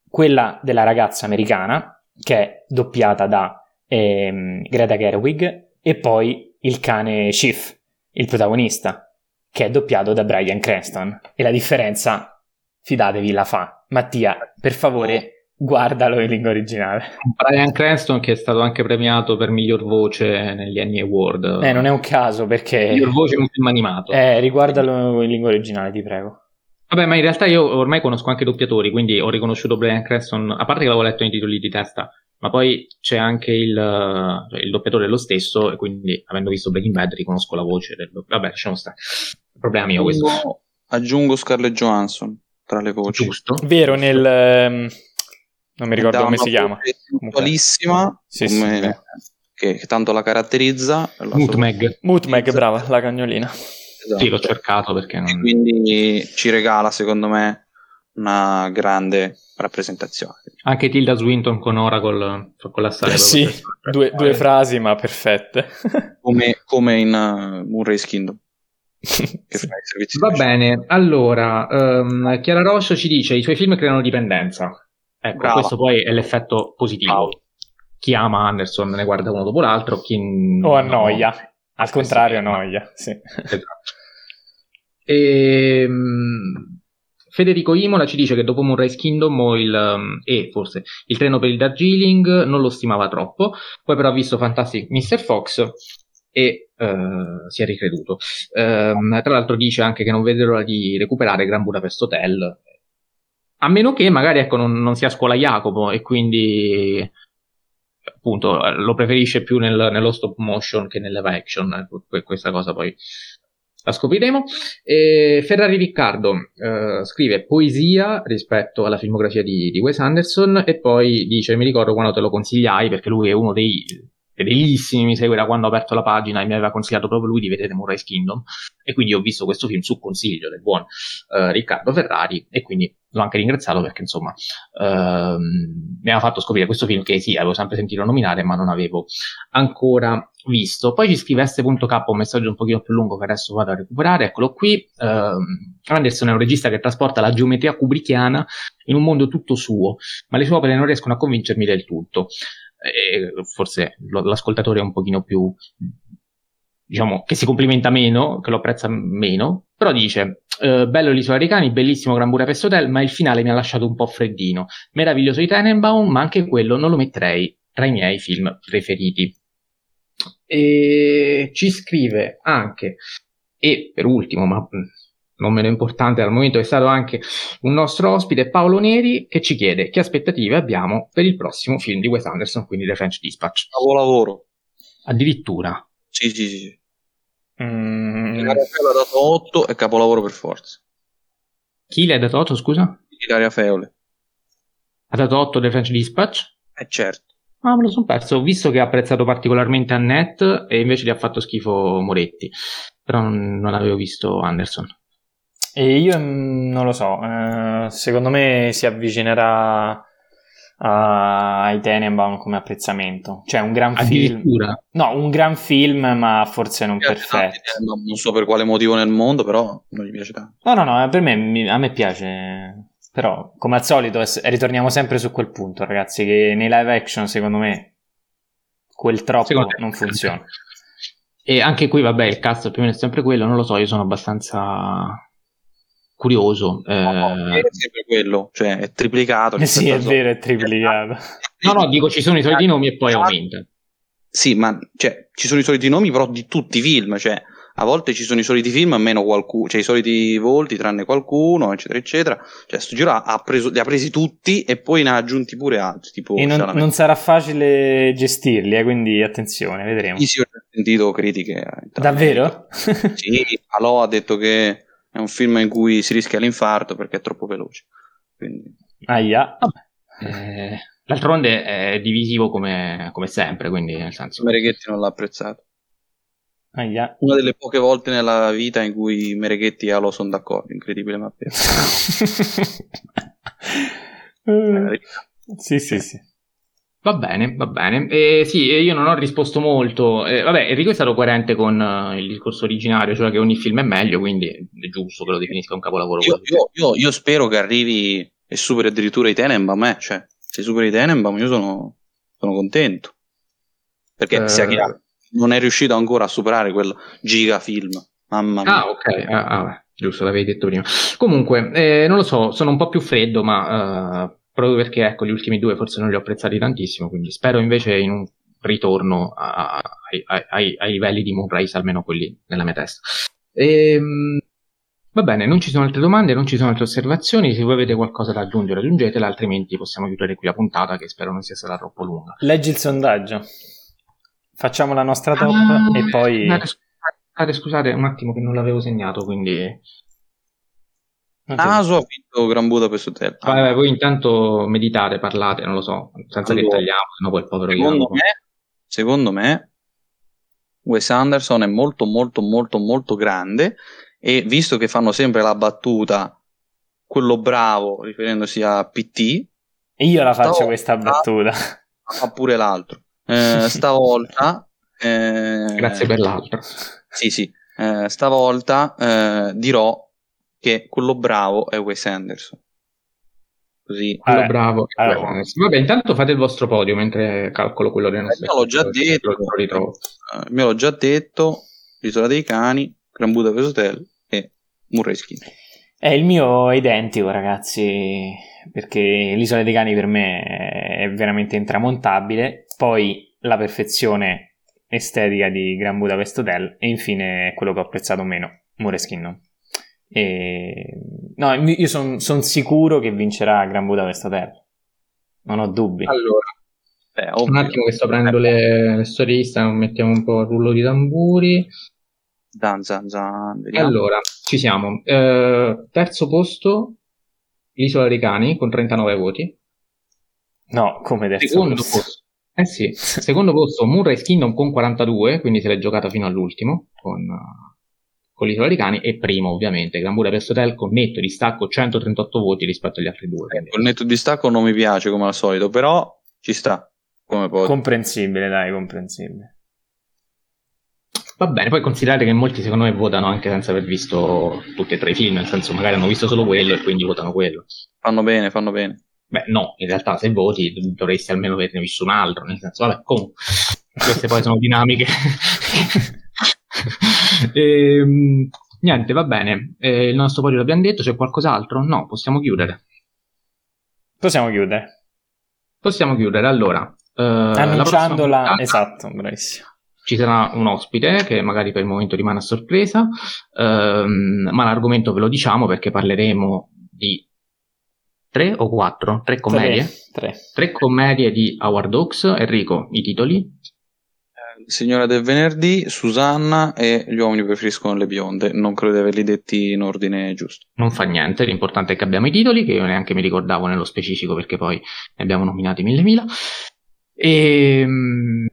Quella della ragazza americana, che è doppiata da ehm, Greta Gerwig, e poi il cane Schiff, il protagonista, che è doppiato da Brian Cranston. E la differenza, fidatevi, la fa. Mattia, per favore, guardalo in lingua originale. Brian Cranston che è stato anche premiato per miglior voce negli Annie Award. Eh, non è un caso perché... Miglior voce in un film animato. Eh, riguardalo in lingua originale, ti prego. Vabbè, ma in realtà io ormai conosco anche i doppiatori, quindi ho riconosciuto Brian Creston, a parte che l'avevo letto nei titoli di testa, ma poi c'è anche il, cioè, il doppiatore lo stesso, e quindi avendo visto Breaking Bad riconosco la voce del Vabbè, lasciamo stare. Problema mio questo. Aggiungo Scarlett Johansson tra le voci. Giusto. Vero, nel... Ehm, non mi ricordo come si chiama. Sensualissima, sì, come... sì, che, che, tanto la caratterizza. Mutmeg. Mutmeg, brava, la cagnolina. Esatto. Sì, l'ho cercato perché non... E quindi ci regala, secondo me, una grande rappresentazione. Anche Tilda Swinton con Oracle con la saga. Eh sì, due, due, frasi ma perfette. come, come in uh, Murray's Kingdom. Va bene, allora, um, Chiara Rosso ci dice i suoi film creano dipendenza. Ecco, Brava. questo poi è l'effetto positivo. Bravo. Chi ama Anderson ne guarda uno dopo l'altro, chi o annoia. No, al contrario, noia. Sì. Esatto. E, um, Federico Imola ci dice che dopo Moonrise Kingdom il, um, e forse il treno per il Darjeeling non lo stimava troppo, poi però ha visto Fantastic Mr. Fox e uh, si è ricreduto. Uh, tra l'altro dice anche che non vede l'ora di recuperare Gran Budapest Hotel, a meno che magari ecco, non, non sia scuola Jacopo e quindi appunto lo preferisce più nel, nello stop motion che nell'eva action. Ecco, questa cosa poi la scopriremo. E Ferrari Riccardo eh, scrive poesia rispetto alla filmografia di, di, Wes Anderson e poi dice mi ricordo quando te lo consigliai perché lui è uno dei fedelissimi, mi segue da quando ho aperto la pagina e mi aveva consigliato proprio lui di vedere Moonrise Kingdom e quindi ho visto questo film su consiglio del buon eh, Riccardo Ferrari e quindi l'ho anche ringraziato perché insomma ehm, mi aveva fatto scoprire questo film che sì, avevo sempre sentito nominare ma non avevo ancora visto. Poi ci scrive S.K un messaggio un pochino più lungo che adesso vado a recuperare, eccolo qui. Ehm, Anderson è un regista che trasporta la geometria kubrickiana in un mondo tutto suo, ma le sue opere non riescono a convincermi del tutto. E forse l'ascoltatore è un pochino più diciamo, che si complimenta meno, che lo apprezza meno, però dice, eh, bello l'isola dei cani, bellissimo Gran Budapest Hotel, ma il finale mi ha lasciato un po' freddino. Meraviglioso i Tenenbaum, ma anche quello non lo metterei tra i miei film preferiti. E ci scrive anche, e per ultimo, ma non meno importante al momento, è stato anche un nostro ospite, Paolo Neri, che ci chiede che aspettative abbiamo per il prossimo film di Wes Anderson, quindi The French Dispatch. lavoro. Addirittura. Sì, sì, sì. Mm. Ilaria Feole ha dato 8 e capolavoro per forza. Chi le ha dato 8, scusa? Ilaria Feole. Ha dato 8 The French Dispatch? Eh certo. Ah, me lo sono perso. Ho visto che ha apprezzato particolarmente Annette e invece gli ha fatto schifo Moretti. Però non, non avevo visto Anderson. E io mm, non lo so. Eh, secondo me si avvicinerà ai Tenenbaum come apprezzamento. Cioè, un gran film. No, un gran film, ma forse non perfetto. Non so per quale motivo nel mondo, però non gli piace tanto. No, no, no, per me, a me piace. Però, come al solito, ritorniamo sempre su quel punto, ragazzi, che nei live action, secondo me, quel troppo non funziona. E anche qui, vabbè, il cast più o meno è sempre quello, non lo so, io sono abbastanza curioso. Eh... No, è sempre quello, cioè è triplicato. Eh sì, è vero, è triplicato. No, no, dico ci sono i soliti nomi e poi aumenta. Sì, ma cioè, ci sono i soliti nomi però di tutti i film, cioè a volte ci sono i soliti film, meno qualcuno, cioè i soliti volti tranne qualcuno, eccetera, eccetera. Cioè, sto giro ha, preso, li ha presi tutti e poi ne ha aggiunti pure altri. Tipo e non, non, sarà facile gestirli, eh, quindi attenzione, vedremo. Sì, sì, ho sentito critiche. Davvero? sì, Alò ha detto che è un film in cui si rischia l'infarto perché è troppo veloce. Quindi... Aia. Eh, d'altronde è divisivo come, come, sempre, quindi nel senso... Mereghetti non l'ha apprezzato. Aia. Una delle poche volte nella vita in cui Mereghetti e Alo sono d'accordo, incredibile ma vero. sì, sì, sì. Va bene, va bene. Eh, sì, io non ho risposto molto. Eh, vabbè, Enrico è stato coerente con uh, il discorso originario, cioè che ogni film è meglio, quindi è giusto che lo definisca un capolavoro. Io, io, io, io spero che arrivi e superi addirittura i Tenenbaum, eh? cioè, se superi i Tenenbaum io sono, sono contento. Perché eh... sia chiaro, non è riuscito ancora a superare quel gigafilm. Mamma mia. Ah, ok. Ah, ah, giusto, l'avevi detto prima. Comunque, eh, non lo so, sono un po' più freddo, ma uh, proprio perché ecco, gli ultimi due forse non li ho apprezzati tantissimo, quindi spero invece in un ritorno a, a, ai, ai, livelli di Moonrise, almeno quelli nella mia testa. E, ehm, va bene, non ci sono altre domande, non ci sono altre osservazioni, se voi avete qualcosa da aggiungere aggiungetela, altrimenti possiamo chiudere qui la puntata che spero non sia stata troppo lunga. Leggi il sondaggio. Facciamo la nostra top ah, e poi... Scusate, scusate un attimo che non l'avevo segnato, quindi Naso ha vinto Gran Budapest Hotel. Ah. Vabbè, voi intanto meditate, parlate, non lo so, senza allora, che tagliamo, sennò poi il povero secondo me, secondo me, Wes Anderson è molto, molto, molto, molto grande e visto che fanno sempre la battuta quello bravo, riferendosi a PT, e io la faccio questa battuta. Fa pure l'altro. Eh, stavolta... Eh, Grazie per l'altro. Sì, sì. Eh, stavolta eh, dirò che quello bravo è Wes Anderson. Così. Quello bravo è Wes Anderson. Vabbè, intanto fate il vostro podio mentre calcolo quello dei nostri. Eh, l'ho già detto. Lo ritrovo. Uh, me l'ho già detto. L'isola dei cani, Gran Budapest Hotel e Murray Skin. È il mio identico, ragazzi, perché l'isola dei cani per me è veramente intramontabile. Poi la perfezione estetica di Gran Budapest Hotel e infine quello che ho apprezzato meno, Mureskin. E... No, io sono son sicuro che vincerà Gran Budapest Hotel. Non ho dubbi. Allora, beh, un attimo che sto prendendo le, le storie Instagram, mettiamo un po' il rullo di tamburi. Dan, zan, zan, allora, ci siamo. Eh, terzo posto, l'Isola dei Cani con 39 voti. No, come terzo Secondo posto. posto. Eh sì, secondo posto Moonrise Kingdom con 42, quindi se l'è giocata fino all'ultimo, con con l'isola dei cani e primo ovviamente Gran Budapest Hotel con netto distacco 138 voti rispetto agli altri due il netto distacco non mi piace come al solito però ci sta come poi. comprensibile dai comprensibile Va bene, poi considerate che molti secondo me votano anche senza aver visto tutti e tre i film, nel senso magari hanno visto solo quello e quindi votano quello. Fanno bene, fanno bene. Beh, no, in realtà se voti dovresti almeno averne visto un altro, nel senso, vabbè, comunque, queste poi sono dinamiche e, ehm, niente, va bene. Eh, il nostro podio l'abbiamo detto, c'è qualcos'altro? No, possiamo chiudere. Possiamo chiudere. Possiamo chiudere, allora. Eh, Annunciandola, la... esatto, bravissimo. Ci sarà un ospite che magari per il momento rimane a sorpresa, ehm, ma l'argomento ve lo diciamo perché parleremo di tre o quattro? Tre commedie? Tre. Tre, tre commedie di Howard Hawks. Enrico, i titoli? Signora del venerdì, Susanna e gli uomini preferiscono le bionde. Non credo di averli detti in ordine giusto. Non fa niente, l'importante è che abbiamo i titoli, che io neanche mi ricordavo nello specifico perché poi ne abbiamo nominati mille mila. E ehm,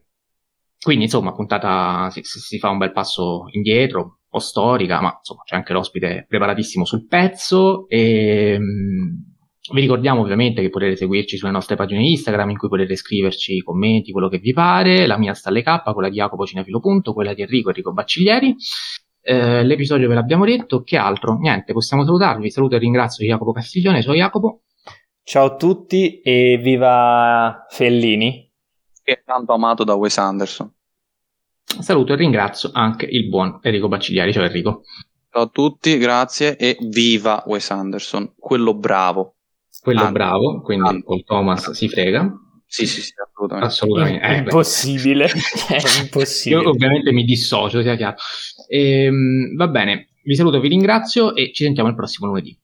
quindi insomma, puntata si, si fa un bel passo indietro, un po' storica, ma insomma c'è anche l'ospite preparatissimo sul pezzo. E ehm, Vi ricordiamo ovviamente che potete seguirci sulle nostre pagine Instagram in cui potete scriverci commenti, quello che vi pare. La mia sta alle K, quella di Jacopo Cinefilo Punto, quella di Enrico Enrico Bacciglieri. Eh, l'episodio ve l'abbiamo detto, che altro? Niente, possiamo salutarvi. Saluto e ringrazio Jacopo Castiglione. Ciao Jacopo. Ciao a tutti e viva Fellini. Che è tanto amato da Wes Anderson. Saluto e ringrazio anche il buon Enrico Baccigliari. Ciao Enrico. Ciao a tutti, grazie e viva Wes Anderson, quello bravo. Quello ah, bravo, quindi ah, Paul Thomas si frega. Sì, sì, sì, assolutamente. assolutamente. È, eh, impossibile. è impossibile. Io ovviamente mi dissocio, sia chiaro. Ehm, va bene, vi saluto, vi ringrazio e ci sentiamo il prossimo lunedì.